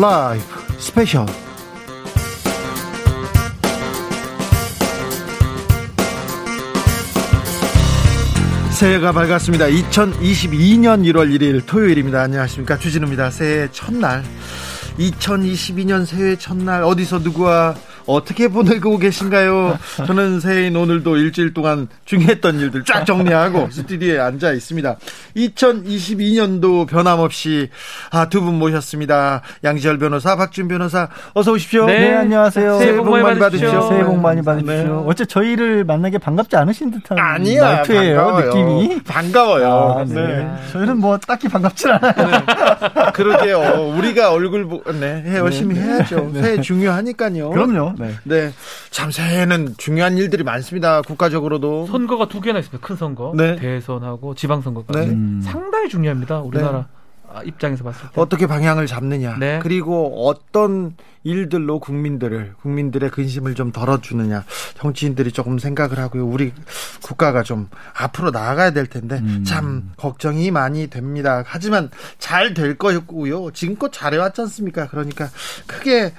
라이브 스페셜 새해가 밝았습니다. 2022년 1월 1일 토요일입니다. 안녕하십니까. 주진우입니다. 새해 첫날. 2022년 새해 첫날 어디서 누구와 어떻게 보내고 계신가요? 저는 새해인 오늘도 일주일 동안 중요했던 일들 쫙 정리하고 스튜디오에 앉아 있습니다. 2022년도 변함없이 아, 두 분 모셨습니다. 양지열 변호사, 박준 변호사, 어서 오십시오. 네, 네 안녕하세요. 새해 복 많이 받으십시오. 새해 복 많이 받으십시오. 네. 어째 저희를 만나게 반갑지 않으신 듯한 아니야, 말투예요, 반가워요. 느낌이. 반가워요. 아, 네. 네. 저희는 뭐 딱히 반갑진 않아요. 네. 그러게요. 우리가 얼굴 보, 네, 열심히 네. 해야죠. 새해 중요하니까요. 그럼요. 네. 네. 참 새해는 중요한 일들이 많습니다. 국가적으로도. 선거가 두 개나 있습니다. 큰 선거. 네. 대선하고 지방선거까지. 네. 음. 상당히 중요합니다. 우리나라. 네. 입장에서 봤을 때 어떻게 방향을 잡느냐 네. 그리고 어떤 일들로 국민들을 국민들의 근심을 좀 덜어주느냐 정치인들이 조금 생각을 하고요 우리 국가가 좀 앞으로 나아가야 될 텐데 음. 참 걱정이 많이 됩니다 하지만 잘 될 거였고요 지금껏 잘해왔지 않습니까 그러니까 크게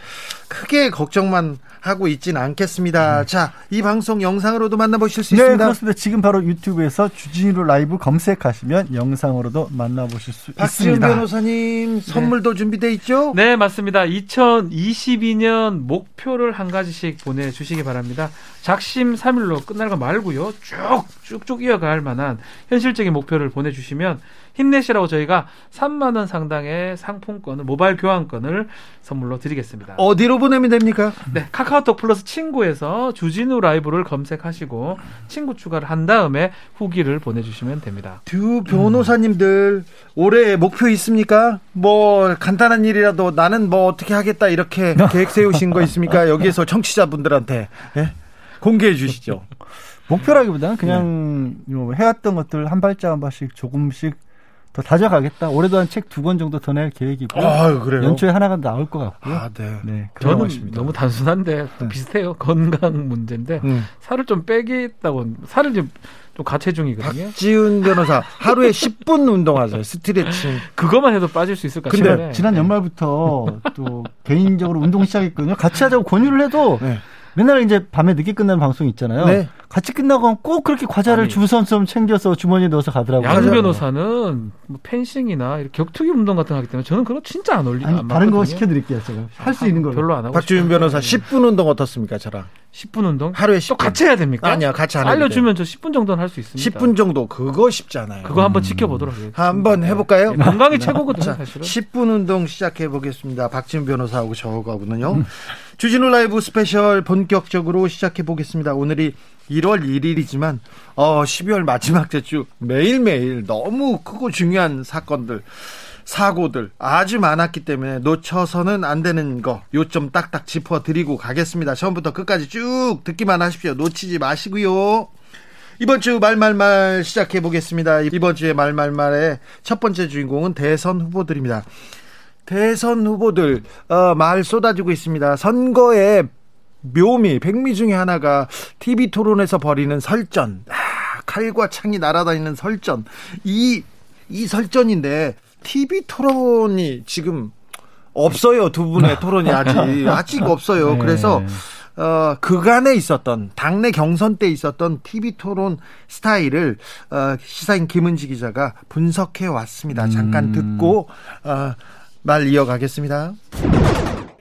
크게 걱정만 하고 있지는 않겠습니다. 네. 자, 이 방송 영상으로도 만나보실 수 네, 있습니다. 그렇습니다. 지금 바로 유튜브에서 주진우 라이브 검색하시면 영상으로도 만나보실 수 박지훈 있습니다. 변호사님 네. 선물도 네. 준비돼 있죠? 네, 맞습니다. 2022년 목표를 한 가지씩 보내주시기 바랍니다. 작심 3일로 끝날 거 말고요. 쭉 쭉쭉 이어갈 만한 현실적인 목표를 보내주시면 힘내시라고 저희가 3만 원 상당의 상품권을 모바일 교환권을 선물로 드리겠습니다. 어디로 보내면 됩니까? 네, 카카오톡 플러스 친구에서 주진우 라이브를 검색하시고 친구 추가를 한 다음에 후기를 보내주시면 됩니다. 두 변호사님들 음. 올해 목표 있습니까? 뭐 간단한 일이라도 나는 뭐 어떻게 하겠다 이렇게 계획 세우신 거 있습니까? 여기에서 청취자분들한테 예? 공개해 주시죠. 목표라기보다는 그냥 네. 해왔던 것들 한 발짝 한 발씩 조금씩 더 다져가겠다. 올해도 한 책 두 권 정도 더 낼 계획이고. 아, 그래요? 연초에 하나가 나올 것 같고요. 아, 네. 네 저는 것입니다. 너무 단순한데 네. 비슷해요. 건강 문제인데 음. 살을 좀 빼겠다고 살을 좀, 좀 가체 중이거든요. 박지훈 변호사 하루에 10분 운동하세요. 스트레칭. 그것만 해도 빠질 수 있을 것 같아요. 근데 지난 네. 연말부터 또 개인적으로 운동 시작했거든요. 같이 하자고 권유를 해도 네. 맨날 이제 밤에 늦게 끝나는 방송 있잖아요. 네. 같이 끝나고 꼭 그렇게 과자를 주섬섬 챙겨서 주머니에 넣어서 가더라고요. 양 변호사는 뭐 펜싱이나 이렇게 격투기 운동 같은 거 하기 때문에 저는 그거 진짜 안 어울리는 아니, 다른 거 시켜드릴게요. 제가 할 수 있는 거 별로 안 하고. 박주윤 변호사 10분 운동 어떻습니까, 저랑? 10분 운동? 하루에 10분. 또 같이 해야 됩니까? 아니요, 같이 안 알려주면 저 10분 정도는 할 수 있습니다. 10분 정도 그거 쉽잖아요. 그거 한번 음. 지켜보도록 하겠습니다. 한번 해볼까요? 네, 건강이 최고거든요, 자, 사실은. 10분 운동 시작해 보겠습니다. 박지훈 변호사하고 저거거든요. 음. 주진우 라이브 스페셜 본격적으로 시작해 보겠습니다. 오늘이 1월 1일이지만 어 12월 마지막 주 매일매일 너무 크고 중요한 사건들 사고들 아주 많았기 때문에 놓쳐서는 안 되는 거 요점 딱딱 짚어 드리고 가겠습니다. 처음부터 끝까지 쭉 듣기만 하십시오. 놓치지 마시고요. 이번 주 말말말 시작해 보겠습니다. 이번 주의 말말말의 첫 번째 주인공은 대선 후보들입니다. 대선 후보들 어, 말 쏟아지고 있습니다. 선거에 묘미, 백미 중에 하나가 TV 토론에서 벌이는 설전. 아, 칼과 창이 날아다니는 설전. 이, 이 설전인데, TV 토론이 지금 없어요. 두 분의 토론이 아직. 아직 없어요. 네. 그래서, 어, 그간에 있었던, 당내 경선 때 있었던 TV 토론 스타일을, 어, 시사인 김은지 기자가 분석해 왔습니다. 잠깐 음. 듣고, 어, 말 이어가겠습니다.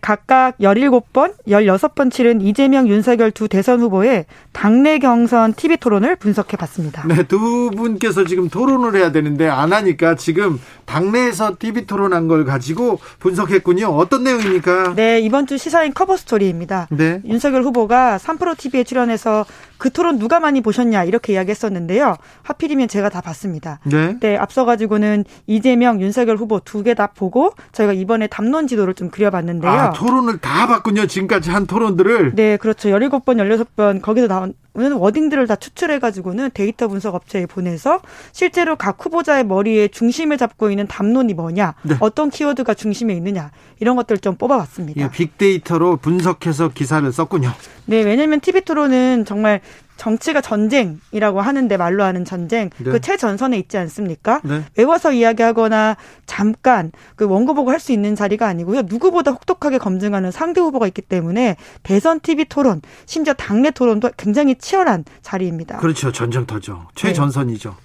각각 17번, 16번 치른 이재명, 윤석열 두 대선 후보의 당내 경선 TV 토론을 분석해 봤습니다. 네, 두 분께서 지금 토론을 해야 되는데 안 하니까 지금 당내에서 TV 토론한 걸 가지고 분석했군요. 어떤 내용입니까? 네, 이번 주 시사인 커버 스토리입니다. 네. 윤석열 후보가 3프로 TV에 출연해서 그 토론 누가 많이 보셨냐 이렇게 이야기했었는데요. 하필이면 제가 다 봤습니다. 네. 네 앞서 가지고는 이재명, 윤석열 후보 두 개 다 보고 저희가 이번에 담론 지도를 좀 그려봤는데요. 아, 토론을 다 봤군요. 지금까지 한 토론들을. 네, 그렇죠. 17번, 16번 거기서 나온 wording들을 다 추출해가지고는 데이터 분석 업체에 보내서 실제로 각 후보자의 머리에 중심을 잡고 있는 담론이 뭐냐, 네. 어떤 키워드가 중심에 있느냐 이런 것들 좀 뽑아봤습니다. 예, 빅데이터로 분석해서 기사를 썼군요. 네, 왜냐하면 TV 토론은 정말 정치가 전쟁이라고 하는데 말로 하는 전쟁 네. 그 최전선에 있지 않습니까? 네. 외워서 이야기하거나 잠깐 그 원고 보고 할 수 있는 자리가 아니고요. 누구보다 혹독하게 검증하는 상대 후보가 있기 때문에 대선 TV 토론, 심지어 당내 토론도 굉장히 치열한 자리입니다. 그렇죠. 전쟁터죠. 최전선이죠. 네.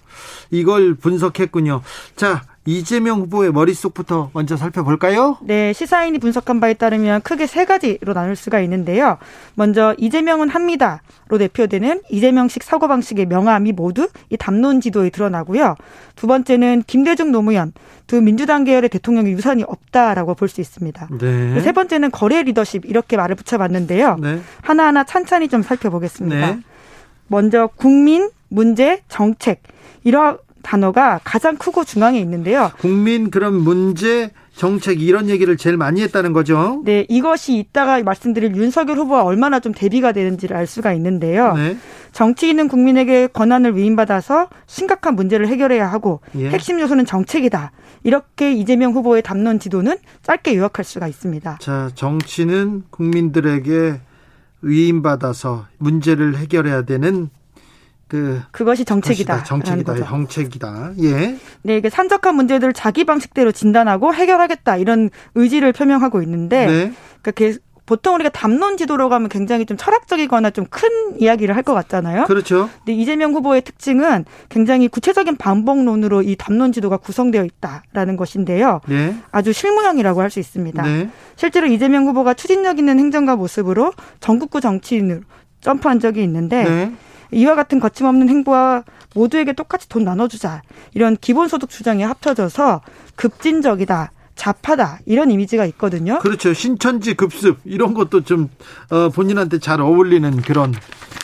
이걸 분석했군요. 자, 이재명 후보의 머릿속부터 먼저 살펴볼까요? 네, 시사인이 분석한 바에 따르면 크게 세 가지로 나눌 수가 있는데요. 먼저 이재명은 합니다로 대표되는 이재명식 사고방식의 명암이 모두 이 담론 지도에 드러나고요. 두 번째는 김대중 노무현 두 민주당 계열의 대통령의 유산이 없다라고 볼 수 있습니다. 네. 세 번째는 거래 리더십 이렇게 말을 붙여봤는데요. 네. 하나하나 찬찬히 좀 살펴보겠습니다. 네. 먼저 국민, 문제, 정책 이러 단어가 가장 크고 중앙에 있는데요. 국민 그런 문제 정책 이런 얘기를 제일 많이 했다는 거죠. 네, 이것이 이따가 말씀드릴 윤석열 후보와 얼마나 좀 대비가 되는지를 알 수가 있는데요. 네. 정치인은 국민에게 권한을 위임받아서 심각한 문제를 해결해야 하고 예. 핵심 요소는 정책이다. 이렇게 이재명 후보의 담론 지도는 짧게 요약할 수가 있습니다. 자, 정치는 국민들에게 위임받아서 문제를 해결해야 되는 그 그것이 정책이다. 정책이다. 정책이다. 예. 네, 이게 산적한 문제들을 자기 방식대로 진단하고 해결하겠다 이런 의지를 표명하고 있는데 네. 그러니까 보통 우리가 담론 지도로 가면 굉장히 좀 철학적이거나 좀 큰 이야기를 할 것 같잖아요. 그렇죠. 근데 이재명 후보의 특징은 굉장히 구체적인 반복론으로 이 담론 지도가 구성되어 있다라는 것인데요. 네. 아주 실무형이라고 할 수 있습니다. 네. 실제로 이재명 후보가 추진력 있는 행정가 모습으로 전국구 정치인으로 점프한 적이 있는데 네. 이와 같은 거침없는 행보와 모두에게 똑같이 돈 나눠주자 이런 기본소득 주장이 합쳐져서 급진적이다. 자파다 이런 이미지가 있거든요. 그렇죠. 신천지 급습 이런 것도 좀 어, 본인한테 잘 어울리는 그런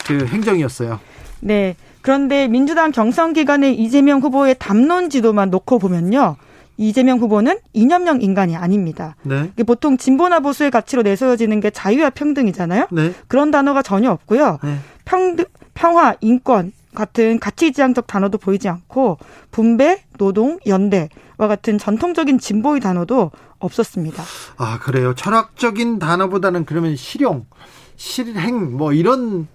그 행정이었어요. 네. 그런데 민주당 경선 기간에 이재명 후보의 담론 지도만 놓고 보면요. 이재명 후보는 이념형 인간이 아닙니다. 네. 보통 진보나 보수의 가치로 내세워지는 게 자유와 평등이잖아요. 네. 그런 단어가 전혀 없고요. 네. 평등 평화, 인권 같은 가치지향적 단어도 보이지 않고 분배, 노동, 연대와 같은 전통적인 진보의 단어도 없었습니다. 아, 그래요. 철학적인 단어보다는 그러면 실용, 실행 뭐 이런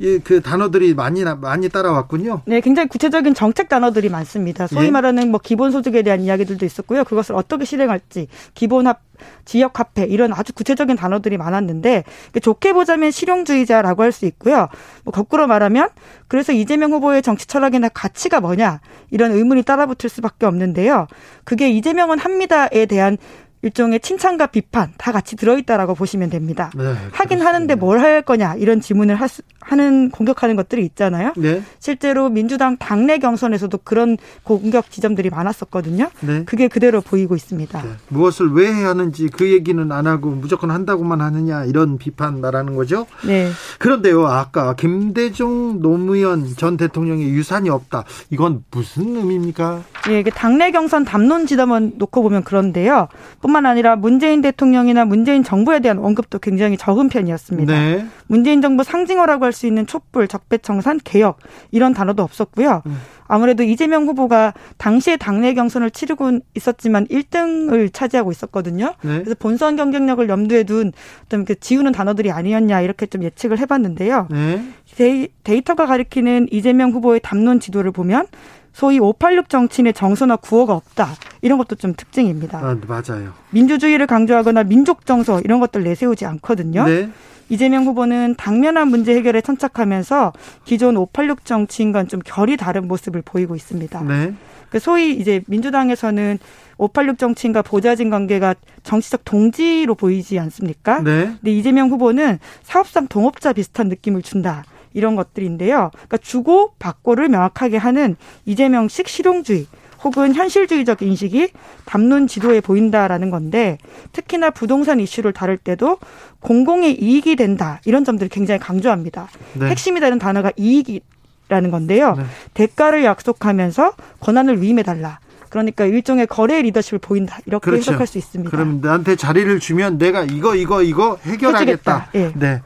예, 그 단어들이 많이 많이 따라왔군요. 네, 굉장히 구체적인 정책 단어들이 많습니다. 소위 예? 말하는 뭐 기본 소득에 대한 이야기들도 있었고요. 그것을 어떻게 실행할지, 기본합, 지역 화폐 이런 아주 구체적인 단어들이 많았는데 좋게 보자면 실용주의자라고 할 수 있고요. 뭐 거꾸로 말하면 그래서 이재명 후보의 정치 철학이나 가치가 뭐냐 이런 의문이 따라붙을 수밖에 없는데요. 그게 이재명은 합니다에 대한 일종의 칭찬과 비판 다 같이 들어있다라고 보시면 됩니다. 네, 하긴 하는데 뭘 할 거냐 이런 질문을 하, 하는 공격하는 것들이 있잖아요. 네. 실제로 민주당 당내 경선에서도 그런 공격 지점들이 많았었거든요. 네. 그게 그대로 보이고 있습니다. 네. 무엇을 왜 해야 하는지 그 얘기는 안 하고 무조건 한다고만 하느냐 이런 비판 말하는 거죠. 네. 그런데요, 아까 김대중 노무현 전 대통령의 유산이 없다. 이건 무슨 의미입니까? 예, 이게 당내 경선 담론 지점은 놓고 보면 그런데요. 뿐만 아니라 문재인 대통령이나 문재인 정부에 대한 언급도 굉장히 적은 편이었습니다. 네. 문재인 정부 상징어라고 할수 있는 촛불, 적폐청산, 개혁 이런 단어도 없었고요. 음. 아무래도 이재명 후보가 당시에 당내 경선을 치르고 있었지만 1등을 차지하고 있었거든요. 네. 그래서 본선 경쟁력을 염두에 둔 어떤 그 지우는 단어들이 아니었냐 이렇게 좀 예측을 해봤는데요. 네. 데이, 데이터가 가리키는 이재명 후보의 담론 지도를 보면 소위 586 정치인의 정서나 구호가 없다. 이런 것도 좀 특징입니다. 아, 맞아요. 민주주의를 강조하거나 민족 정서 이런 것들 내세우지 않거든요. 네. 이재명 후보는 당면한 문제 해결에 천착하면서 기존 586 정치인과는 좀 결이 다른 모습을 보이고 있습니다. 네. 그 소위 이제 민주당에서는 586 정치인과 보좌진 관계가 정치적 동지로 보이지 않습니까? 네. 근데 이재명 후보는 사업상 동업자 비슷한 느낌을 준다. 이런 것들인데요. 그러니까 주고 받고를 명확하게 하는 이재명식 실용주의 혹은 현실주의적 인식이 담론 지도에 보인다라는 건데 특히나 부동산 이슈를 다룰 때도 공공의 이익이 된다 이런 점들을 굉장히 강조합니다. 네. 핵심이되는 단어가 이익이라는 건데요. 네. 대가를 약속하면서 권한을 위임해 달라. 그러니까 일종의 거래 리더십을 보인다 이렇게 그렇죠. 해석할 수 있습니다. 그럼 나한테 자리를 주면 내가 이거 이거 이거 해결하겠다. 네. 네.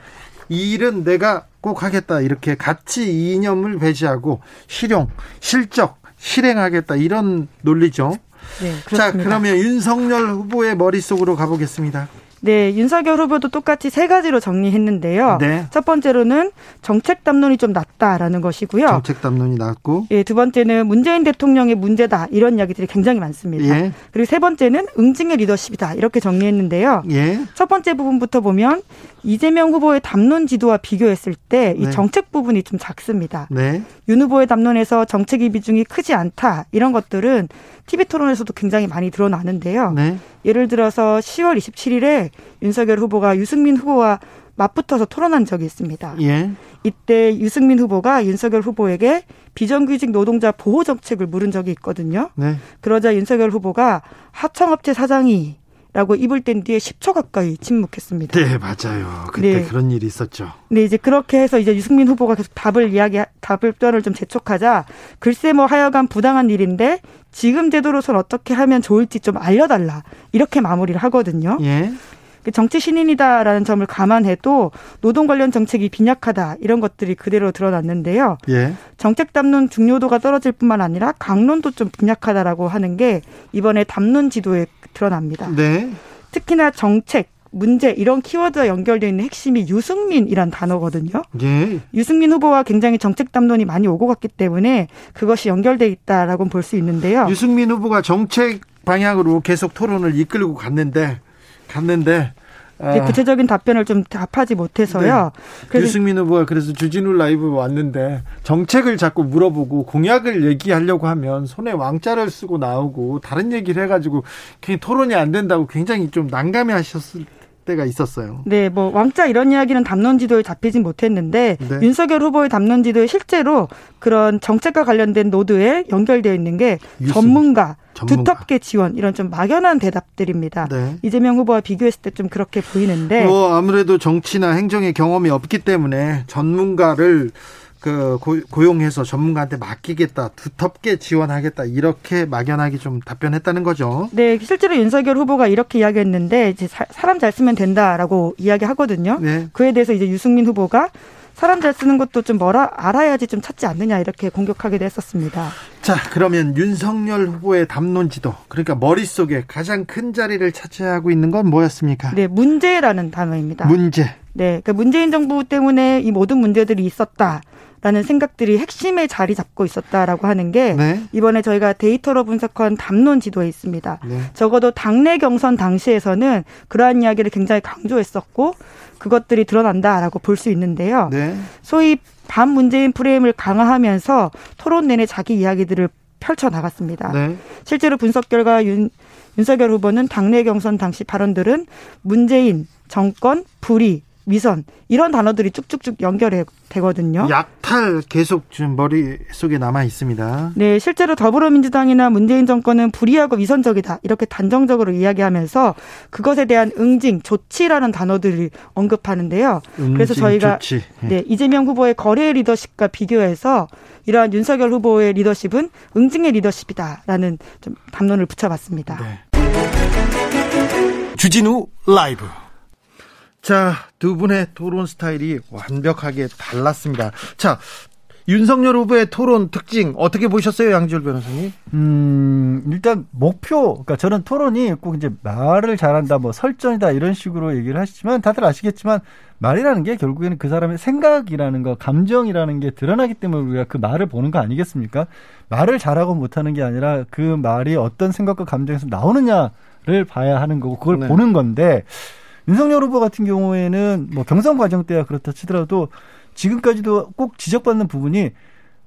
이 일은 내가 꼭 하겠다 이렇게 가치 이념을 배제하고 실용, 실적, 실행하겠다 이런 논리죠. 네, 자 그러면 윤석열 후보의 머릿속으로 가보겠습니다. 네, 윤석열 후보도 똑같이 세 가지로 정리했는데요. 네. 첫 번째로는 정책 담론이 좀 낮다라는 것이고요. 정책 담론이 낮고. 예, 두 번째는 문재인 대통령의 문제다 이런 이야기들이 굉장히 많습니다. 예. 그리고 세 번째는 응징의 리더십이다 이렇게 정리했는데요. 예. 첫 번째 부분부터 보면 이재명 후보의 담론 지도와 비교했을 때이 네. 정책 부분이 좀 작습니다. 네. 윤 후보의 담론에서 정책의 비중이 크지 않다 이런 것들은 TV 토론에서도 굉장히 많이 드러나는데요. 네. 예를 들어서 10월 27일에 윤석열 후보가 유승민 후보와 맞붙어서 토론한 적이 있습니다. 예. 이때 유승민 후보가 윤석열 후보에게 비정규직 노동자 보호 정책을 물은 적이 있거든요. 네. 그러자 윤석열 후보가 하청업체 사장이 라고 입을 뗀 뒤에 10초 가까이 침묵했습니다. 네, 맞아요. 그때 네. 그런 일이 있었죠. 네, 이제 그렇게 해서 이제 유승민 후보가 계속 답을 이야기, 답변을 좀 재촉하자 글쎄 뭐 하여간 부당한 일인데 지금 제도로선 어떻게 하면 좋을지 좀 알려달라. 이렇게 마무리를 하거든요. 예. 그 정치 신인이다라는 점을 감안해도 노동 관련 정책이 빈약하다 이런 것들이 그대로 드러났는데요. 예. 정책 담론 중요도가 떨어질 뿐만 아니라 강론도 좀 빈약하다라고 하는 게 이번에 담론 지도에 드러납니다. 네. 특히나 정책, 문제 이런 키워드와 연결되어 있는 핵심이 유승민이란 단어거든요. 예. 유승민 후보와 굉장히 정책 담론이 많이 오고 갔기 때문에 그것이 연결돼 있다라고 볼 수 있는데요. 유승민 후보가 정책 방향으로 계속 토론을 이끌고 갔는데 갔는데 아. 구체적인 답변을 좀 답하지 못해서요. 네. 유승민 후보가 그래서 주진우 라이브 왔는데 정책을 자꾸 물어보고 공약을 얘기하려고 하면 손에 왕자를 쓰고 나오고 다른 얘기를 해가지고 토론이 안 된다고 굉장히 좀 난감해하셨을 때가 있었어요. 네, 뭐 왕자 이런 이야기는 담론 지도에 잡히진 못했는데 네. 윤석열 후보의 담론 지도에 실제로 그런 정책과 관련된 노드에 연결되어 있는 게 전문가, 전문가, 두텁게 지원 이런 좀 막연한 대답들입니다. 네. 이재명 후보와 비교했을 때 좀 그렇게 보이는데. 뭐 아무래도 정치나 행정의 경험이 없기 때문에 전문가를 그 고 용해서 전문가한테 맡기겠다, 두텁게 지원하겠다 이렇게 막연하게 좀 답변했다는 거죠. 네, 실제로 윤석열 후보가 이렇게 이야기했는데 이제 사, 람잘 쓰면 된다라고 이야기하거든요. 네. 그에 대해서 이제 유승민 후보가 사람 잘 쓰는 것도 좀 뭐라 알아야지 좀 찾지 않느냐 이렇게 공격하기도 했었습니다. 자, 그러면 윤석열 후보의 담론지도 그러니까 머릿속에 가장 큰 자리를 차지하고 있는 건 뭐였습니까? 네, 문제라는 단어입니다. 문제. 네, 그러니까 문재인 정부 때문에 이 모든 문제들이 있었다. 라는 생각들이 핵심에 자리 잡고 있었다라고 하는 게 네. 이번에 저희가 데이터로 분석한 담론 지도에 있습니다. 네. 적어도 당내 경선 당시에서는 그러한 이야기를 굉장히 강조했었고 그것들이 드러난다라고 볼 수 있는데요. 네. 소위 반문재인 프레임을 강화하면서 토론 내내 자기 이야기들을 펼쳐 나갔습니다. 네. 실제로 분석 결과 윤, 윤석열 후보는 당내 경선 당시 발언들은 문재인 정권 불의 위선 이런 단어들이 쭉쭉쭉 연결해 되거든요. 약탈 계속 지금 머릿속에 남아 있습니다. 네, 실제로 더불어민주당이나 문재인 정권은 불의하고 위선적이다. 이렇게 단정적으로 이야기하면서 그것에 대한 응징, 조치라는 단어들을 언급하는데요. 응징, 그래서 저희가 조치. 예. 네, 이재명 후보의 거래 리더십과 비교해서 이러한 윤석열 후보의 리더십은 응징의 리더십이다라는 좀 담론을 붙여 봤습니다. 네. 주진우 라이브 자, 두 분의 토론 스타일이 완벽하게 달랐습니다. 자, 윤석열 후보의 토론 특징 어떻게 보셨어요, 양지열 변호사님? 음, 일단 목표, 그러니까 저는 토론이 꼭 이제 말을 잘한다, 뭐 설전이다 이런 식으로 얘기를 하시지만 다들 아시겠지만 말이라는 게 결국에는 그 사람의 생각이라는 거, 감정이라는 게 드러나기 때문에 우리가 그 말을 보는 거 아니겠습니까? 말을 잘하고 못하는 게 아니라 그 말이 어떤 생각과 감정에서 나오느냐를 봐야 하는 거고 그걸 네. 보는 건데. 윤석열 후보 같은 경우에는 뭐 경선 과정 때야 그렇다 치더라도 지금까지도 꼭 지적받는 부분이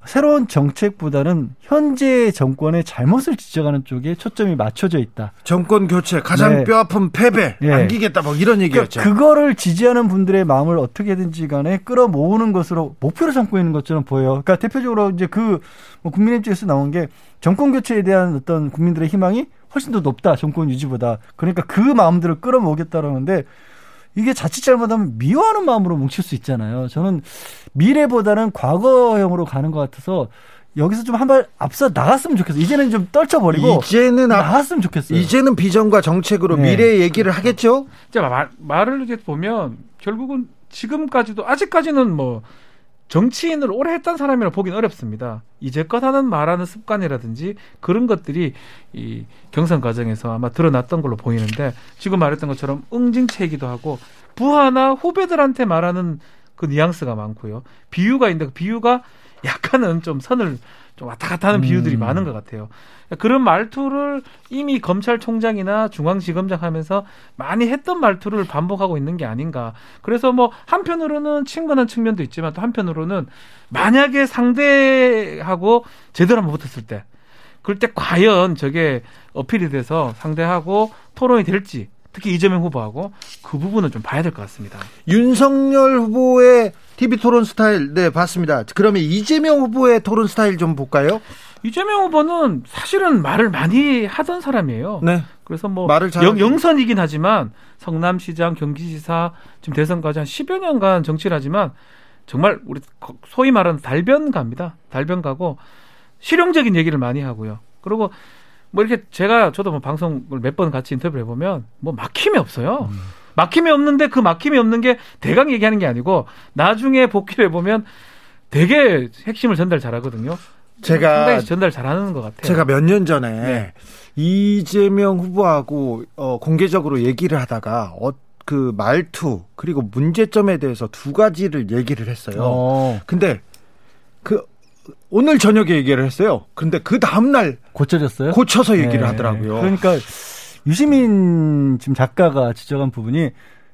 새로운 정책보다는 현재 정권의 잘못을 지적하는 쪽에 초점이 맞춰져 있다. 정권 교체 가장 네. 뼈아픈 패배 네. 안기겠다 뭐 이런 그러니까 얘기였죠. 그러니까 그거를 지지하는 분들의 마음을 어떻게든지 간에 끌어모으는 것으로 목표로 삼고 있는 것처럼 보여요. 그러니까 대표적으로 이제 그뭐 국민의힘 쪽에서 나온 게 정권 교체에 대한 어떤 국민들의 희망이 훨씬 더 높다 정권 유지보다 그러니까 그 마음들을 끌어모으겠다라는데 이게 자칫 잘못하면 미워하는 마음으로 뭉칠 수 있잖아요. 저는 미래보다는 과거형으로 가는 것 같아서 여기서 좀 한 발 앞서 나갔으면 좋겠어요. 이제는 좀 떨쳐버리고 이제는 나갔으면 좋겠어요. 이제는 비전과 정책으로 네. 미래 얘기를 하겠죠. 자 말, 말을 이렇게 보면 결국은 지금까지도 아직까지는 뭐 정치인을 오래 했던 사람이라 보기는 어렵습니다. 이제껏 하는 말하는 습관이라든지 그런 것들이 이 경선 과정에서 아마 드러났던 걸로 보이는데 지금 말했던 것처럼 응징체이기도 하고 부하나 후배들한테 말하는 그 뉘앙스가 많고요. 비유가 있는데 그 비유가 약간은 좀 선을 좀 왔다 갔다 하는 비유들이 음. 많은 것 같아요. 그런 말투를 이미 검찰총장이나 중앙지검장 하면서 많이 했던 말투를 반복하고 있는 게 아닌가. 그래서 뭐 한편으로는 친근한 측면도 있지만 또 한편으로는 만약에 상대하고 제대로 한번 붙었을 때 그럴 때 과연 저게 어필이 돼서 상대하고 토론이 될지 특히 이재명 후보하고 그 부분은 좀 봐야 될 것 같습니다. 윤석열 후보의 TV 토론 스타일 네 봤습니다. 그러면 이재명 후보의 토론 스타일 좀 볼까요? 이재명 후보는 사실은 말을 많이 하던 사람이에요. 네. 그래서 뭐 말을 잘 영, 영선이긴 하지만 성남시장, 경기지사 지금 대선까지 한 10여 년간 정치를 하지만 정말 우리 소위 말하는 달변가입니다. 달변가고 실용적인 얘기를 많이 하고요. 그리고 뭐 이렇게 제가 저도 뭐 방송을 몇 번 같이 인터뷰를 해보면 뭐 막힘이 없어요. 음. 막힘이 없는데 그 막힘이 없는 게 대강 얘기하는 게 아니고 나중에 복귀를 해보면 되게 핵심을 전달 잘하거든요. 제가 전달 잘하는 것 같아요. 제가 몇 년 전에 네. 이재명 후보하고 어, 공개적으로 얘기를 하다가 어, 그 말투 그리고 문제점에 대해서 두 가지를 얘기를 했어요. 어. 근데 그 오늘 저녁에 얘기를 했어요. 근데 그 다음 날 고쳐졌어요? 고쳐서 얘기를 네. 하더라고요. 그러니까 유시민 지금 작가가 지적한 부분이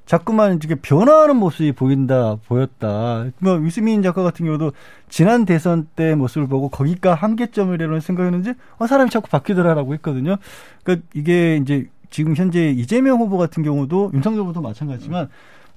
자꾸만 이렇게 변화하는 모습이 보인다, 보였다. 뭐, 유시민 작가 같은 경우도 지난 대선 때 모습을 보고 거기가 한계점이라는 생각이었는지, 어, 사람이 자꾸 바뀌더라라고 했거든요. 그러니까 이게 이제 지금 현재 이재명 후보 같은 경우도 윤석열 후보도 마찬가지지만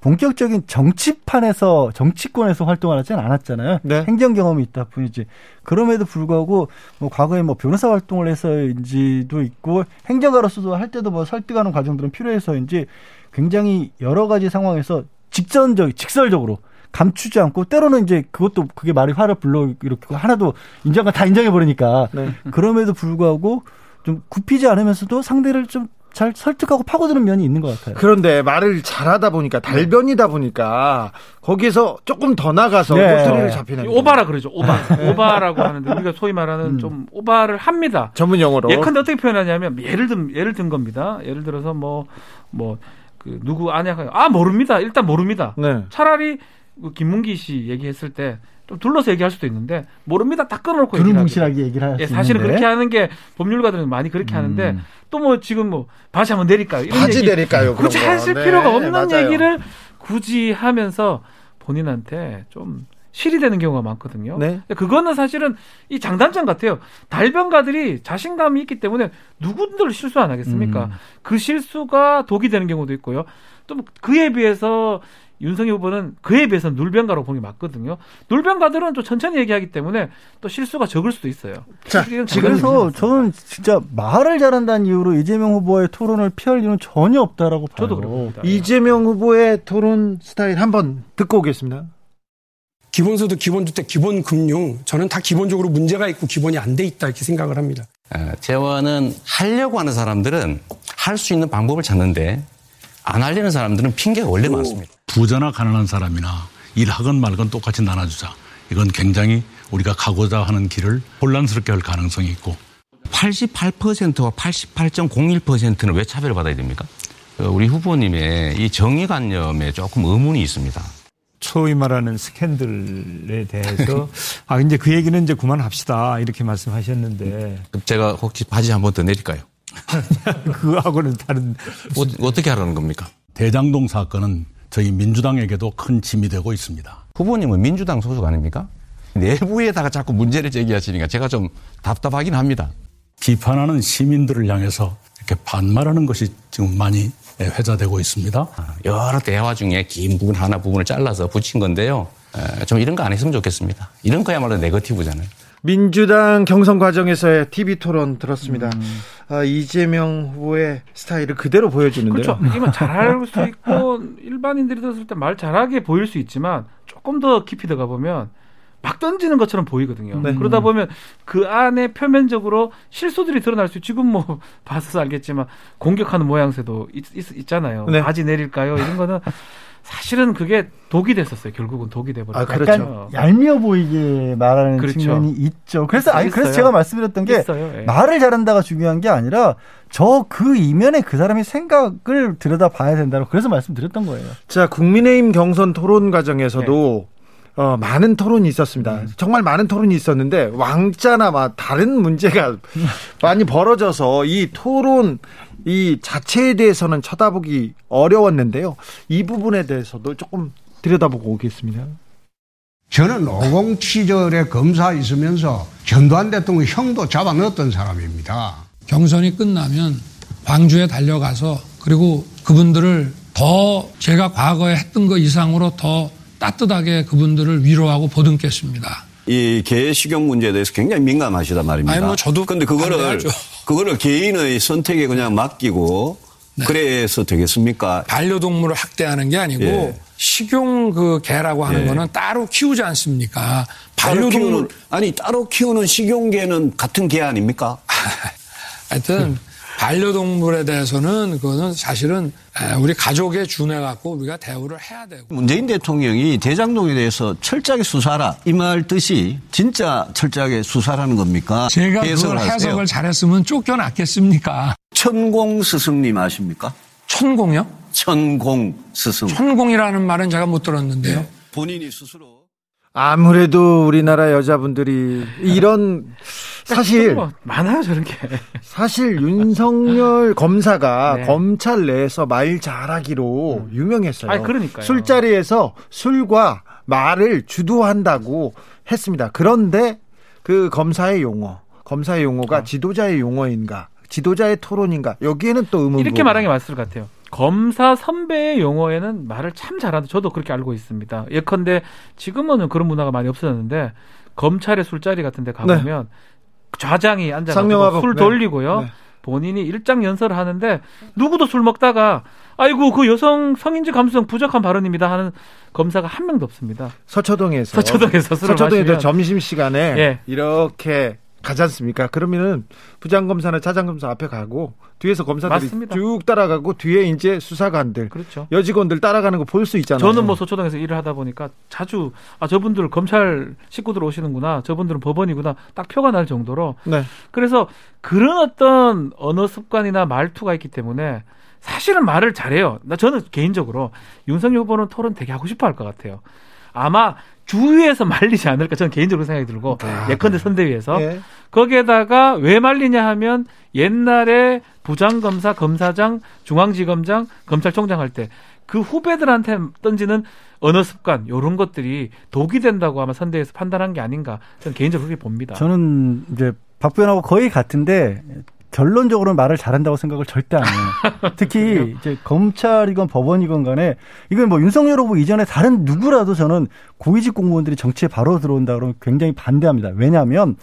본격적인 정치판에서 정치권에서 활동을 하진 않았잖아요. 네. 행정 경험이 있다 뿐이지. 그럼에도 불구하고 뭐 과거에 뭐 변호사 활동을 해서인지도 있고 행정가로서도 할 때도 뭐 설득하는 과정들은 필요해서인지 굉장히 여러 가지 상황에서 직전적 직설적으로 감추지 않고 때로는 이제 그것도 그게 말이 화를 불러 이렇게 하나도 인정과 다 인정해 버리니까 네. 그럼에도 불구하고 좀 굽히지 않으면서도 상대를 좀 잘 설득하고 파고드는 면이 있는 것 같아요. 그런데 말을 잘하다 보니까 달변이다 보니까 거기서 조금 더 나가서 네. 꼬투리를 잡히는 오바라 그러죠. 오바. 네. 오바라고 하는데 우리가 소위 말하는 음. 좀 오바를 합니다. 전문 용어로. 예컨대 어떻게 표현하냐면 예를 든 예를 든 겁니다. 예를 들어서 뭐 뭐 그 누구 아냐 아 모릅니다. 일단 모릅니다. 네. 차라리 그 김문기 씨 얘기했을 때 좀 둘러서 얘기할 수도 있는데 모릅니다. 딱 끊어놓고 두루뭉실하게 얘기를 할 예, 사실은 있는데. 그렇게 하는 게 법률가들은 많이 그렇게 음. 하는데 또 뭐 지금 뭐 바지 한번 내릴까요? 이런 바지 얘기, 내릴까요? 굳이 하실 네, 필요가 없는 맞아요. 얘기를 굳이 하면서 본인한테 좀 실이 되는 경우가 많거든요. 네. 그거는 사실은 이 장단점 같아요. 달변가들이 자신감이 있기 때문에 누구들 실수 안 하겠습니까? 음. 그 실수가 독이 되는 경우도 있고요. 또 그에 비해서 윤석열 후보는 그에 비해서 눌변가로 보기 맞거든요. 눌변가들은 또 천천히 얘기하기 때문에 또 실수가 적을 수도 있어요. 자, 그래서 저는 진짜 말을 잘한다는 이유로 이재명 후보의 토론을 피할 이유는 전혀 없다라고 봐요. 저도 그렇습니다. 이재명 후보의 토론 스타일 한번 듣고 오겠습니다. 기본소득, 기본주택, 기본금융 저는 다 기본적으로 문제가 있고 기본이 안 돼 있다 이렇게 생각을 합니다. 재원은 하려고 하는 사람들은 할 수 있는 방법을 찾는데 안 하려는 사람들은 핑계가 원래 많습니다. 부자나 가난한 사람이나 일하건 말건 똑같이 나눠주자. 이건 굉장히 우리가 가고자 하는 길을 혼란스럽게 할 가능성이 있고 88%와 88.01%는 왜 차별을 받아야 됩니까? 어, 우리 후보님의 이 정의관념에 조금 의문이 있습니다. 소위 말하는 스캔들에 대해서 아 이제 그 얘기는 이제 그만합시다 이렇게 말씀하셨는데 제가 혹시 바지 한 번 더 내릴까요? 그하고는 다른 어, 떻게 하라는 겁니까? 대장동 사건은 저희 민주당에게도 큰 짐이 되고 있습니다. 후보님은 민주당 소속 아닙니까? 내부에다가 자꾸 문제를 제기하시니까 제가 좀 답답하긴 합니다. 비판하는 시민들을 향해서 이렇게 반말하는 것이 지금 많이 회자되고 있습니다. 아, 여러 대화 중에 긴 부분 하나 부분을 잘라서 붙인 건데요. 좀 이런 거 안 했으면 좋겠습니다. 이런 거야말로 네거티브잖아요. 민주당 경선 과정에서의 TV 토론 들었습니다. 음. 아, 이재명 후보의 스타일을 그대로 보여주는데요. 그렇죠. 이면 잘할 수 있고 일반인들이 들었을 때 말 잘하게 보일 수 있지만 조금 더 깊이 들어가 보면 막 던지는 것처럼 보이거든요. 네. 그러다 보면 그 안에 표면적으로 실수들이 드러날 수 지금 뭐 봐서 알겠지만 공격하는 모양새도 있, 잖아요 네. 바지 내릴까요? 이런 거는 사실은 그게 독이 됐었어요. 결국은 독이 돼버렸어요. 아, 그렇죠. 약간 얄미워 보이게 말하는 그렇죠. 측면이 있죠. 그래서 아니 그래서 제가 말씀드렸던 게 예. 말을 잘한다가 중요한 게 아니라 저 그 이면에 그 사람의 생각을 들여다 봐야 된다고 그래서 말씀드렸던 거예요. 자, 국민의힘 경선 토론 과정에서도 네. 어, 많은 토론이 있었습니다. 음. 정말 많은 토론이 있었는데 왕자나 막 다른 문제가 많이 벌어져서 이 토론 이 자체에 대해서는 쳐다보기 어려웠는데요. 이 부분에 대해서도 조금 들여다보고 오겠습니다. 저는 50 시절에 검사 있으면서 전두환 대통령 형도 잡아 넣었던 사람입니다. 경선이 끝나면 광주에 달려가서 그리고 그분들을 더 제가 과거에 했던 것 이상으로 더 따뜻하게 그분들을 위로하고 보듬겠습니다. 이 개식용 문제에 대해서 굉장히 민감하시단 말입니다. 아니 뭐 저도 근데 그거를 반대하죠. 그거를 개인의 선택에 그냥 맡기고 네. 그래서 되겠습니까? 반려동물을 학대하는 게 아니고 예. 식용 그 개라고 하는 예. 거는 따로 키우지 않습니까? 반려동물 아니 따로 키우는 식용 개는 같은 개 아닙니까? 하여튼 반려동물에 대해서는 그거는 사실은 우리 가족에 준해 갖고 우리가 대우를 해야 되고. 문재인 대통령이 대장동에 대해서 철저하게 수사라 이 말 뜻이 진짜 철저하게 수사라는 겁니까? 제가 그걸 해석을 잘했으면 쫓겨났겠습니까? 천공 스승님 아십니까? 천공요? 천공 스승. 천공이라는 말은 제가 못 들었는데요. 네. 본인이 스스로 아무래도 우리나라 여자분들이 이런 사실 많아요 저런 게 사실 윤석열 검사가 네. 검찰 내에서 말 잘하기로 음. 유명했어요. 아, 그러니까요. 술자리에서 술과 말을 주도한다고 했습니다. 그런데 그 검사의 용어, 검사의 용어가 어. 지도자의 용어인가, 지도자의 토론인가 여기에는 또 의문. 이렇게 말하는 게 맞을 것 같아요. 검사 선배의 용어에는 말을 참 잘하는데 저도 그렇게 알고 있습니다. 예컨대 지금은 그런 문화가 많이 없어졌는데 검찰의 술자리 같은 데 가보면 네. 좌장이 앉아서 술 네. 돌리고요. 네. 본인이 일장 연설을 하는데 누구도 술 먹다가 아이고 그 여성 성인지 감수성 부족한 발언입니다 하는 검사가 한 명도 없습니다. 서초동에서 서초동에서 술을 서초동에서 점심 시간에 예. 이렇게 가지 않습니까? 그러면은 부장검사나 차장검사 앞에 가고 뒤에서 검사들이 맞습니다. 쭉 따라가고 뒤에 이제 수사관들, 그렇죠. 여직원들 따라가는 거 볼 수 있잖아요. 저는 뭐 소초동에서 일을 하다 보니까 자주 아 저분들 검찰 식구들 오시는구나, 저분들은 법원이구나 딱 표가 날 정도로. 네. 그래서 그런 어떤 언어 습관이나 말투가 있기 때문에 사실은 말을 잘해요. 나 저는 개인적으로 윤석열 후보는 토론 되게 하고 싶어 할 것 같아요. 아마 주위에서 말리지 않을까 저는 개인적으로 생각이 들고 아, 예컨대 선대위에서 예. 거기에다가 왜 말리냐 하면 옛날에 부장검사, 검사장, 중앙지검장, 검찰총장 할 때 그 후배들한테 던지는 언어 습관 요런 것들이 독이 된다고 아마 선대에서 판단한 게 아닌가 저는 개인적으로 그렇게 봅니다. 저는 이제 박 부연하고 거의 같은데 결론적으로 말을 잘한다고 생각을 절대 안 해요. 특히 이제 검찰이건 법원이건 간에 이건 뭐 윤석열 후보 이전에 다른 누구라도 저는 고위직 공무원들이 정치에 바로 들어온다 그러면 굉장히 반대합니다. 왜냐하면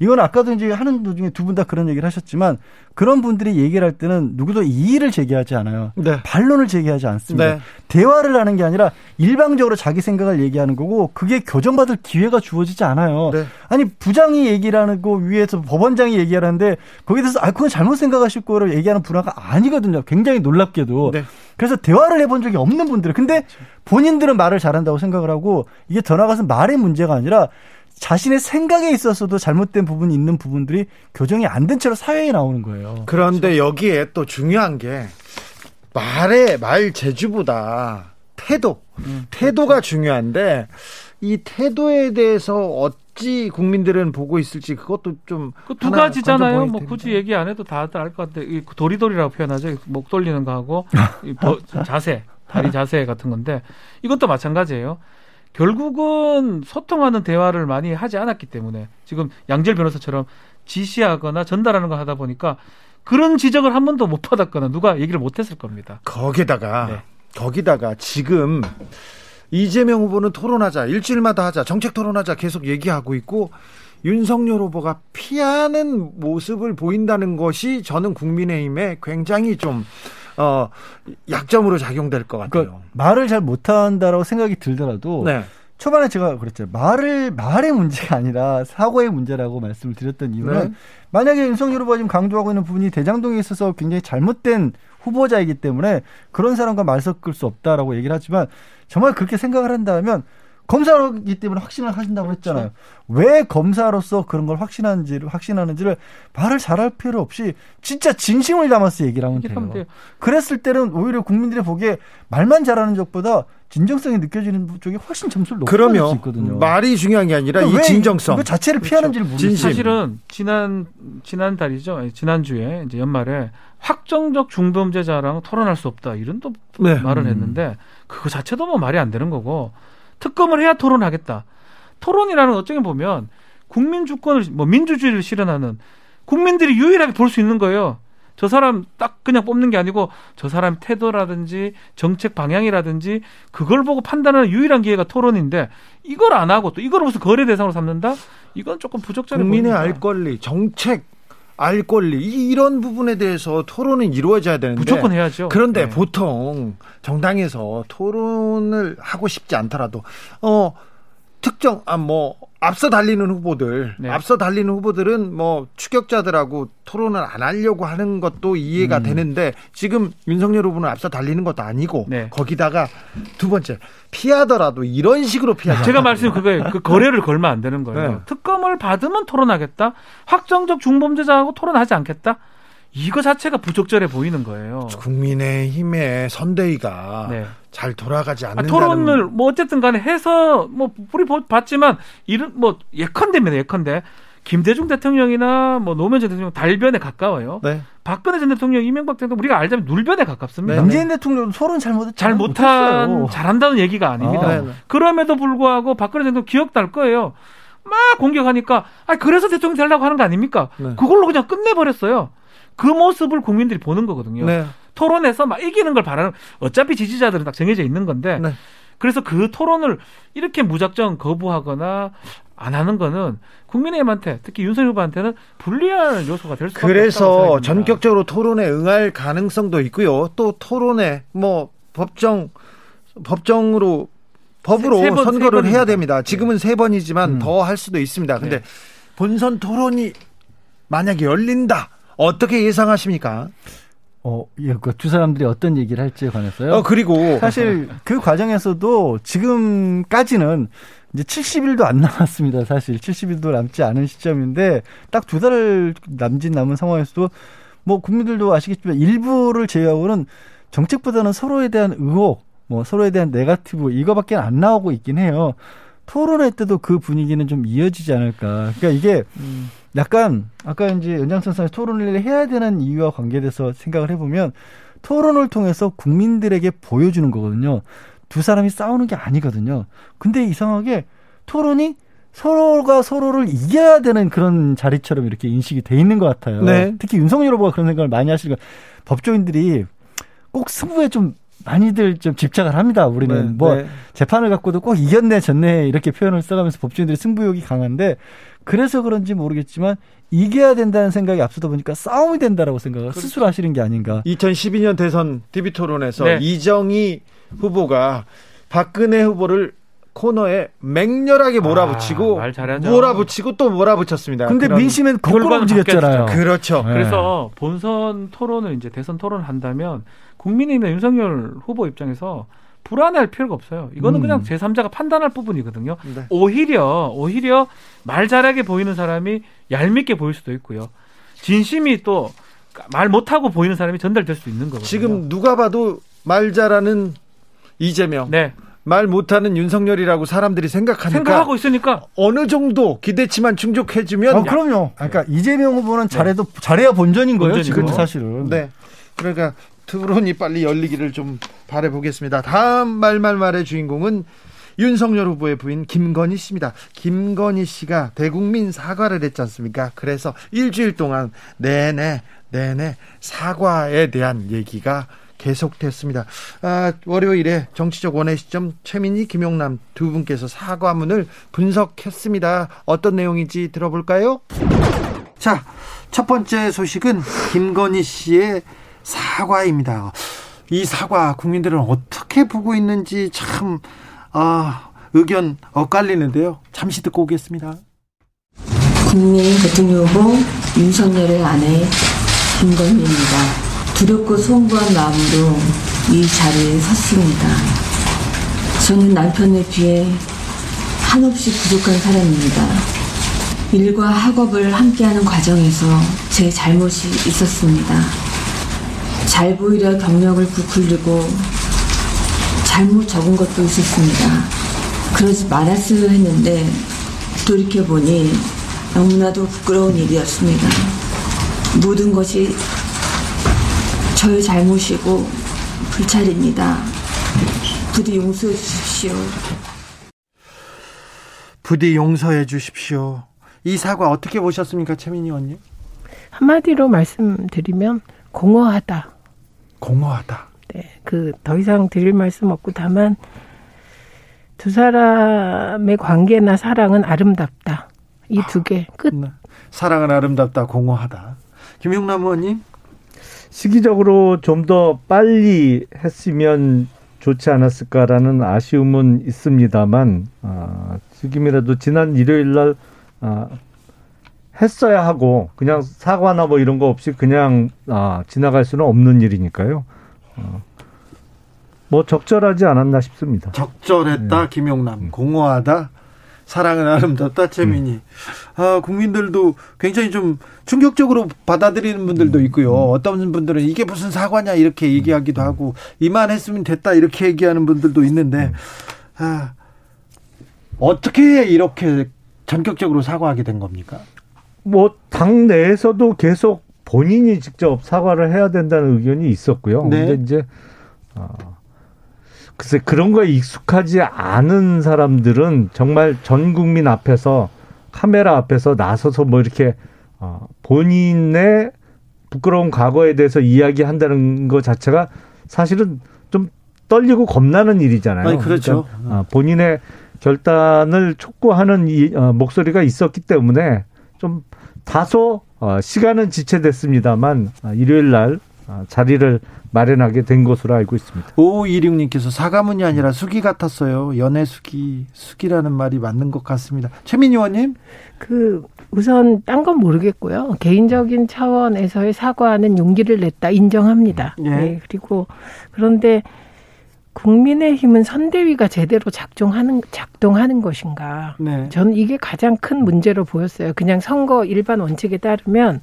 이건 아까도 이제 하는 도중에 두 분 다 그런 얘기를 하셨지만 그런 분들이 얘기를 할 때는 누구도 이의를 제기하지 않아요. 네. 반론을 제기하지 않습니다. 네. 대화를 하는 게 아니라 일방적으로 자기 생각을 얘기하는 거고 그게 교정받을 기회가 주어지지 않아요. 네. 아니 부장이 얘기를 하는 거 위에서 법원장이 얘기하는데 거기에 대해서 아 그건 잘못 생각하실 거로 얘기하는 분화가 아니거든요. 굉장히 놀랍게도. 네. 그래서 대화를 해본 적이 없는 분들. 근데 본인들은 말을 잘한다고 생각을 하고 이게 더 나가서 말의 문제가 아니라 자신의 생각에 있어서도 잘못된 부분이 있는 부분들이 교정이 안 된 채로 사회에 나오는 거예요. 그런데 그렇죠? 여기에 또 중요한 게 말의 말 재주보다 태도, 음, 태도가 그렇죠. 중요한데 이 태도에 대해서 어찌 국민들은 보고 있을지 그것도 좀 두 가지잖아요. 뭐 굳이 얘기 안 해도 다들 알 것 같아. 이 도리도리라고 표현하죠. 목 돌리는 거하고 자세, 다리 자세 같은 건데 이것도 마찬가지예요. 결국은 소통하는 대화를 많이 하지 않았기 때문에 지금 양질 변호사처럼 지시하거나 전달하는 거 하다 보니까 그런 지적을 한 번도 못 받았거나 누가 얘기를 못 했을 겁니다. 거기다가 네. 거기다가 지금 이재명 후보는 토론하자 일주일마다 하자 정책 토론하자 계속 얘기하고 있고 윤석열 후보가 피하는 모습을 보인다는 것이 저는 국민의힘에 굉장히 좀 어, 약점으로 작용될 것 같아요. 그러니까 말을 잘 못한다라고 생각이 들더라도 네. 초반에 제가 그랬죠. 말을 말의 문제가 아니라 사고의 문제라고 말씀을 드렸던 이유는 네. 만약에 윤석열 후보가 지금 강조하고 있는 부분이 대장동에 있어서 굉장히 잘못된 후보자이기 때문에 그런 사람과 말 섞을 수 없다라고 얘기를 하지만 정말 그렇게 생각을 한다면 검사이기 때문에 확신을 하신다고 했잖아요. 그렇죠. 왜 검사로서 그런 걸 확신하는지를 확신하는지를 말을 잘할 필요 없이 진짜 진심을 담아서 얘기를 하면 돼요. 돼요. 그랬을 때는 오히려 국민들이 보기에 말만 잘하는 적보다 진정성이 느껴지는 쪽이 훨씬 점수를 높게 받을 수 있거든요. 말이 중요한 게 아니라 이 진정성. 그 자체를 그렇죠. 피하는지를 모르겠어요. 사실은 지난 지난 달이죠. 지난 주에 이제 연말에 확정적 중범죄자랑 토론할 수 없다 이런 또 네. 말을 했는데 그거 자체도 뭐 말이 안 되는 거고 특검을 해야 토론하겠다. 토론이라는 어쩌게 보면 국민 주권을 뭐 민주주의를 실현하는 국민들이 유일하게 볼 수 있는 거예요. 저 사람 딱 그냥 뽑는 게 아니고 저 사람 태도라든지 정책 방향이라든지 그걸 보고 판단하는 유일한 기회가 토론인데 이걸 안 하고 또 이걸 무슨 거래 대상으로 삼는다? 이건 조금 부적절해 국민의 보입니다. 알 권리, 정책 알 권리 이런 부분에 대해서 토론은 이루어져야 되는데 무조건 해야죠. 그런데 네. 보통 정당에서 토론을 하고 싶지 않더라도 어 특정 아뭐 앞서 달리는 후보들 네. 앞서 달리는 후보들은 뭐 추격자들하고 토론을 안 하려고 하는 것도 이해가 음. 되는데 지금 윤석열 후보는 앞서 달리는 것도 아니고 네. 거기다가 두 번째 피하더라도 이런 식으로 피하자. 제가 말씀 그거예요. 그 거래를 걸면 안 되는 거예요. 네. 특검을 받으면 토론하겠다. 확정적 중범죄자하고 토론하지 않겠다. 이거 자체가 부적절해 보이는 거예요. 국민의힘의 선대위가 네. 잘 돌아가지 않는 아, 토론을 뭐 어쨌든 간에 해서 뭐 우리 봤지만 이런 뭐 예컨대입니다. 예컨대 김대중 대통령이나 뭐 노무현 전 대통령 달변에 가까워요. 네. 박근혜 전 대통령, 이명박 대통령 우리가 알자면 눌변에 가깝습니다. 네. 문재인 대통령 토론 잘못 잘 못한 잘한다는 얘기가 아닙니다. 아, 네. 그럼에도 불구하고 박근혜 대통령 기억 날 거예요. 막 공격하니까 아 그래서 대통령 되려고 하는 거 아닙니까? 네. 그걸로 그냥 끝내버렸어요. 그 모습을 국민들이 보는 거거든요. 네. 토론에서 막 이기는 걸 바라는 어차피 지지자들은 딱 정해져 있는 건데 네. 그래서 그 토론을 이렇게 무작정 거부하거나 안 하는 거는 국민의힘한테 특히 윤석열 후보한테는 불리한 요소가 될 수밖에 그래서 전격적으로 토론에 응할 가능성도 있고요. 또 토론에 뭐 법정 법정으로 법으로 세, 세 번, 선거를 해야 됩니다. 지금은 세 번이지만 음. 더할 수도 있습니다. 근데 네. 본선 토론이 만약에 열린다. 어떻게 예상하십니까? 어, 예, 그두 사람들이 어떤 얘기를 할지에 관해서요. 어, 그리고 사실 그 과정에서도 지금까지는 이제 70일도 안 남았습니다. 사실 70일도 남지 않은 시점인데 딱 두달 남짓 남은 상황에서도 뭐 국민들도 아시겠지만 일부를 제외하고는 정책보다는 서로에 대한 의혹, 뭐 서로에 대한 네가티브 이거밖에 안 나오고 있긴 해요. 토론회 때도 그 분위기는 좀 이어지지 않을까. 그러니까 이게 음. 약간 아까 이제 연장선상에서 토론을 해야 되는 이유와 관계돼서 생각을 해보면 토론을 통해서 국민들에게 보여주는 거거든요. 두 사람이 싸우는 게 아니거든요. 근데 이상하게 토론이 서로가 서로를 이겨야 되는 그런 자리처럼 이렇게 인식이 돼 있는 것 같아요. 네. 특히 윤석열 후보가 그런 생각을 많이 하시니까 법조인들이 꼭 승부에 좀 많이들 좀 집착을 합니다. 우리는 네, 뭐 네. 재판을 갖고도 꼭 이겼네 졌네 이렇게 표현을 써가면서 법조인들이 승부욕이 강한데 그래서 그런지 모르겠지만 이겨야 된다는 생각이 앞서다 보니까 싸움이 된다라고 생각을 그렇죠. 스스로 하시는 게 아닌가. 2012년 대선 TV 토론에서 네. 이정희 후보가 박근혜 후보를 코너에 맹렬하게 몰아붙이고 아, 몰아붙이고 또 몰아붙였습니다. 근데 민심은 거꾸로 움직였잖아요. 그렇죠. 네. 그래서 본선 토론을 이제 대선 토론을 한다면 국민의힘의 윤석열 후보 입장에서 불안할 필요가 없어요. 이거는 음. 그냥 제3자가 판단할 부분이거든요. 네. 오히려 오히려 말 잘하게 보이는 사람이 얄밉게 보일 수도 있고요. 진심이 또 말 못하고 보이는 사람이 전달될 수 있는 거거든요. 지금 누가 봐도 말 잘하는 이재명. 네. 말 못하는 윤석열이라고 사람들이 생각하니까 생각하고 있으니까 어느 정도 기대치만 충족해주면 어, 그럼요. 그러니까 이재명 후보는 네. 잘해도 네. 잘해야 본전인 거예요. 본전이고. 지금 사실은. 네. 그러니까 토론이 빨리 열리기를 좀 바라보겠습니다. 다음 말말 말의 주인공은 윤석열 후보의 부인 김건희 씨입니다. 김건희 씨가 대국민 사과를 했지 않습니까? 그래서 일주일 동안 내내 내내 사과에 대한 얘기가 계속됐습니다. 아, 월요일에 정치적 원의 시점 최민희, 김용남 두 분께서 사과문을 분석했습니다. 어떤 내용인지 들어볼까요? 자, 첫 번째 소식은 김건희 씨의 사과입니다. 이 사과 국민들은 어떻게 보고 있는지 참 아, 의견 엇갈리는데요. 잠시 듣고 오겠습니다. 국민의 대통령 후보 윤석열의 아내 김건희입니다. 두렵고 송구한 마음으로 이 자리에 섰습니다. 저는 남편에 비해 한없이 부족한 사람입니다. 일과 학업을 함께하는 과정에서 제 잘못이 있었습니다. 잘 보이려 경력을 부풀리고 잘못 적은 것도 있었습니다. 그러지 말았어야 했는데 돌이켜보니 너무나도 부끄러운 일이었습니다. 모든 것이 저의 잘못이고 불찰입니다. 부디 용서해 주십시오. 부디 용서해 주십시오. 이 사과 어떻게 보셨습니까, 최민희 의원님? 한마디로 말씀드리면 공허하다. 공허하다. 네, 그 더 이상 드릴 말씀 없고 다만 두 사람의 관계나 사랑은 아름답다. 이 두개 끝. 네. 사랑은 아름답다, 공허하다. 김용남 의원님? 시기적으로 좀 더 빨리 했으면 좋지 않았을까라는 아쉬움은 있습니다만 아, 지금이라도 지난 일요일 날 아, 했어야 하고 그냥 사과나 뭐 이런 거 없이 그냥 아, 지나갈 수는 없는 일이니까요. 어, 뭐 적절하지 않았나 싶습니다. 적절했다, 네. 김용남. 음. 공허하다. 사랑은 아름답다, 최민희. 음. 아, 국민들도 굉장히 좀 충격적으로 받아들이는 분들도 음. 있고요. 음. 어떤 분들은 이게 무슨 사과냐 이렇게 얘기하기도 하고 이만했으면 됐다 이렇게 얘기하는 분들도 있는데 음. 아, 어떻게 이렇게 전격적으로 사과하게 된 겁니까? 뭐 당 내에서도 계속 본인이 직접 사과를 해야 된다는 의견이 있었고요. 네. 근데 이제 어, 글쎄 그런 거에 익숙하지 않은 사람들은 정말 전 국민 앞에서 카메라 앞에서 나서서 뭐 이렇게 어, 본인의 부끄러운 과거에 대해서 이야기한다는 것 자체가 사실은 좀 떨리고 겁나는 일이잖아요. 아니, 그렇죠. 그러니까, 어, 본인의 결단을 촉구하는 이, 어, 목소리가 있었기 때문에 좀 다소 어, 시간은 지체됐습니다만 어, 일요일 날 어, 자리를 마련하게 된 것으로 알고 있습니다. 5526님께서 사과문이 아니라 수기 같았어요. 연애 수기, 수기라는 말이 맞는 것 같습니다. 최민희 의원님? 그, 우선 딴 건 모르겠고요. 개인적인 차원에서의 사과는 용기를 냈다 인정합니다. 예. 네. 그리고 그런데 국민의힘은 선대위가 제대로 작동하는 작동하는 것인가? 네. 저는 이게 가장 큰 문제로 보였어요. 그냥 선거 일반 원칙에 따르면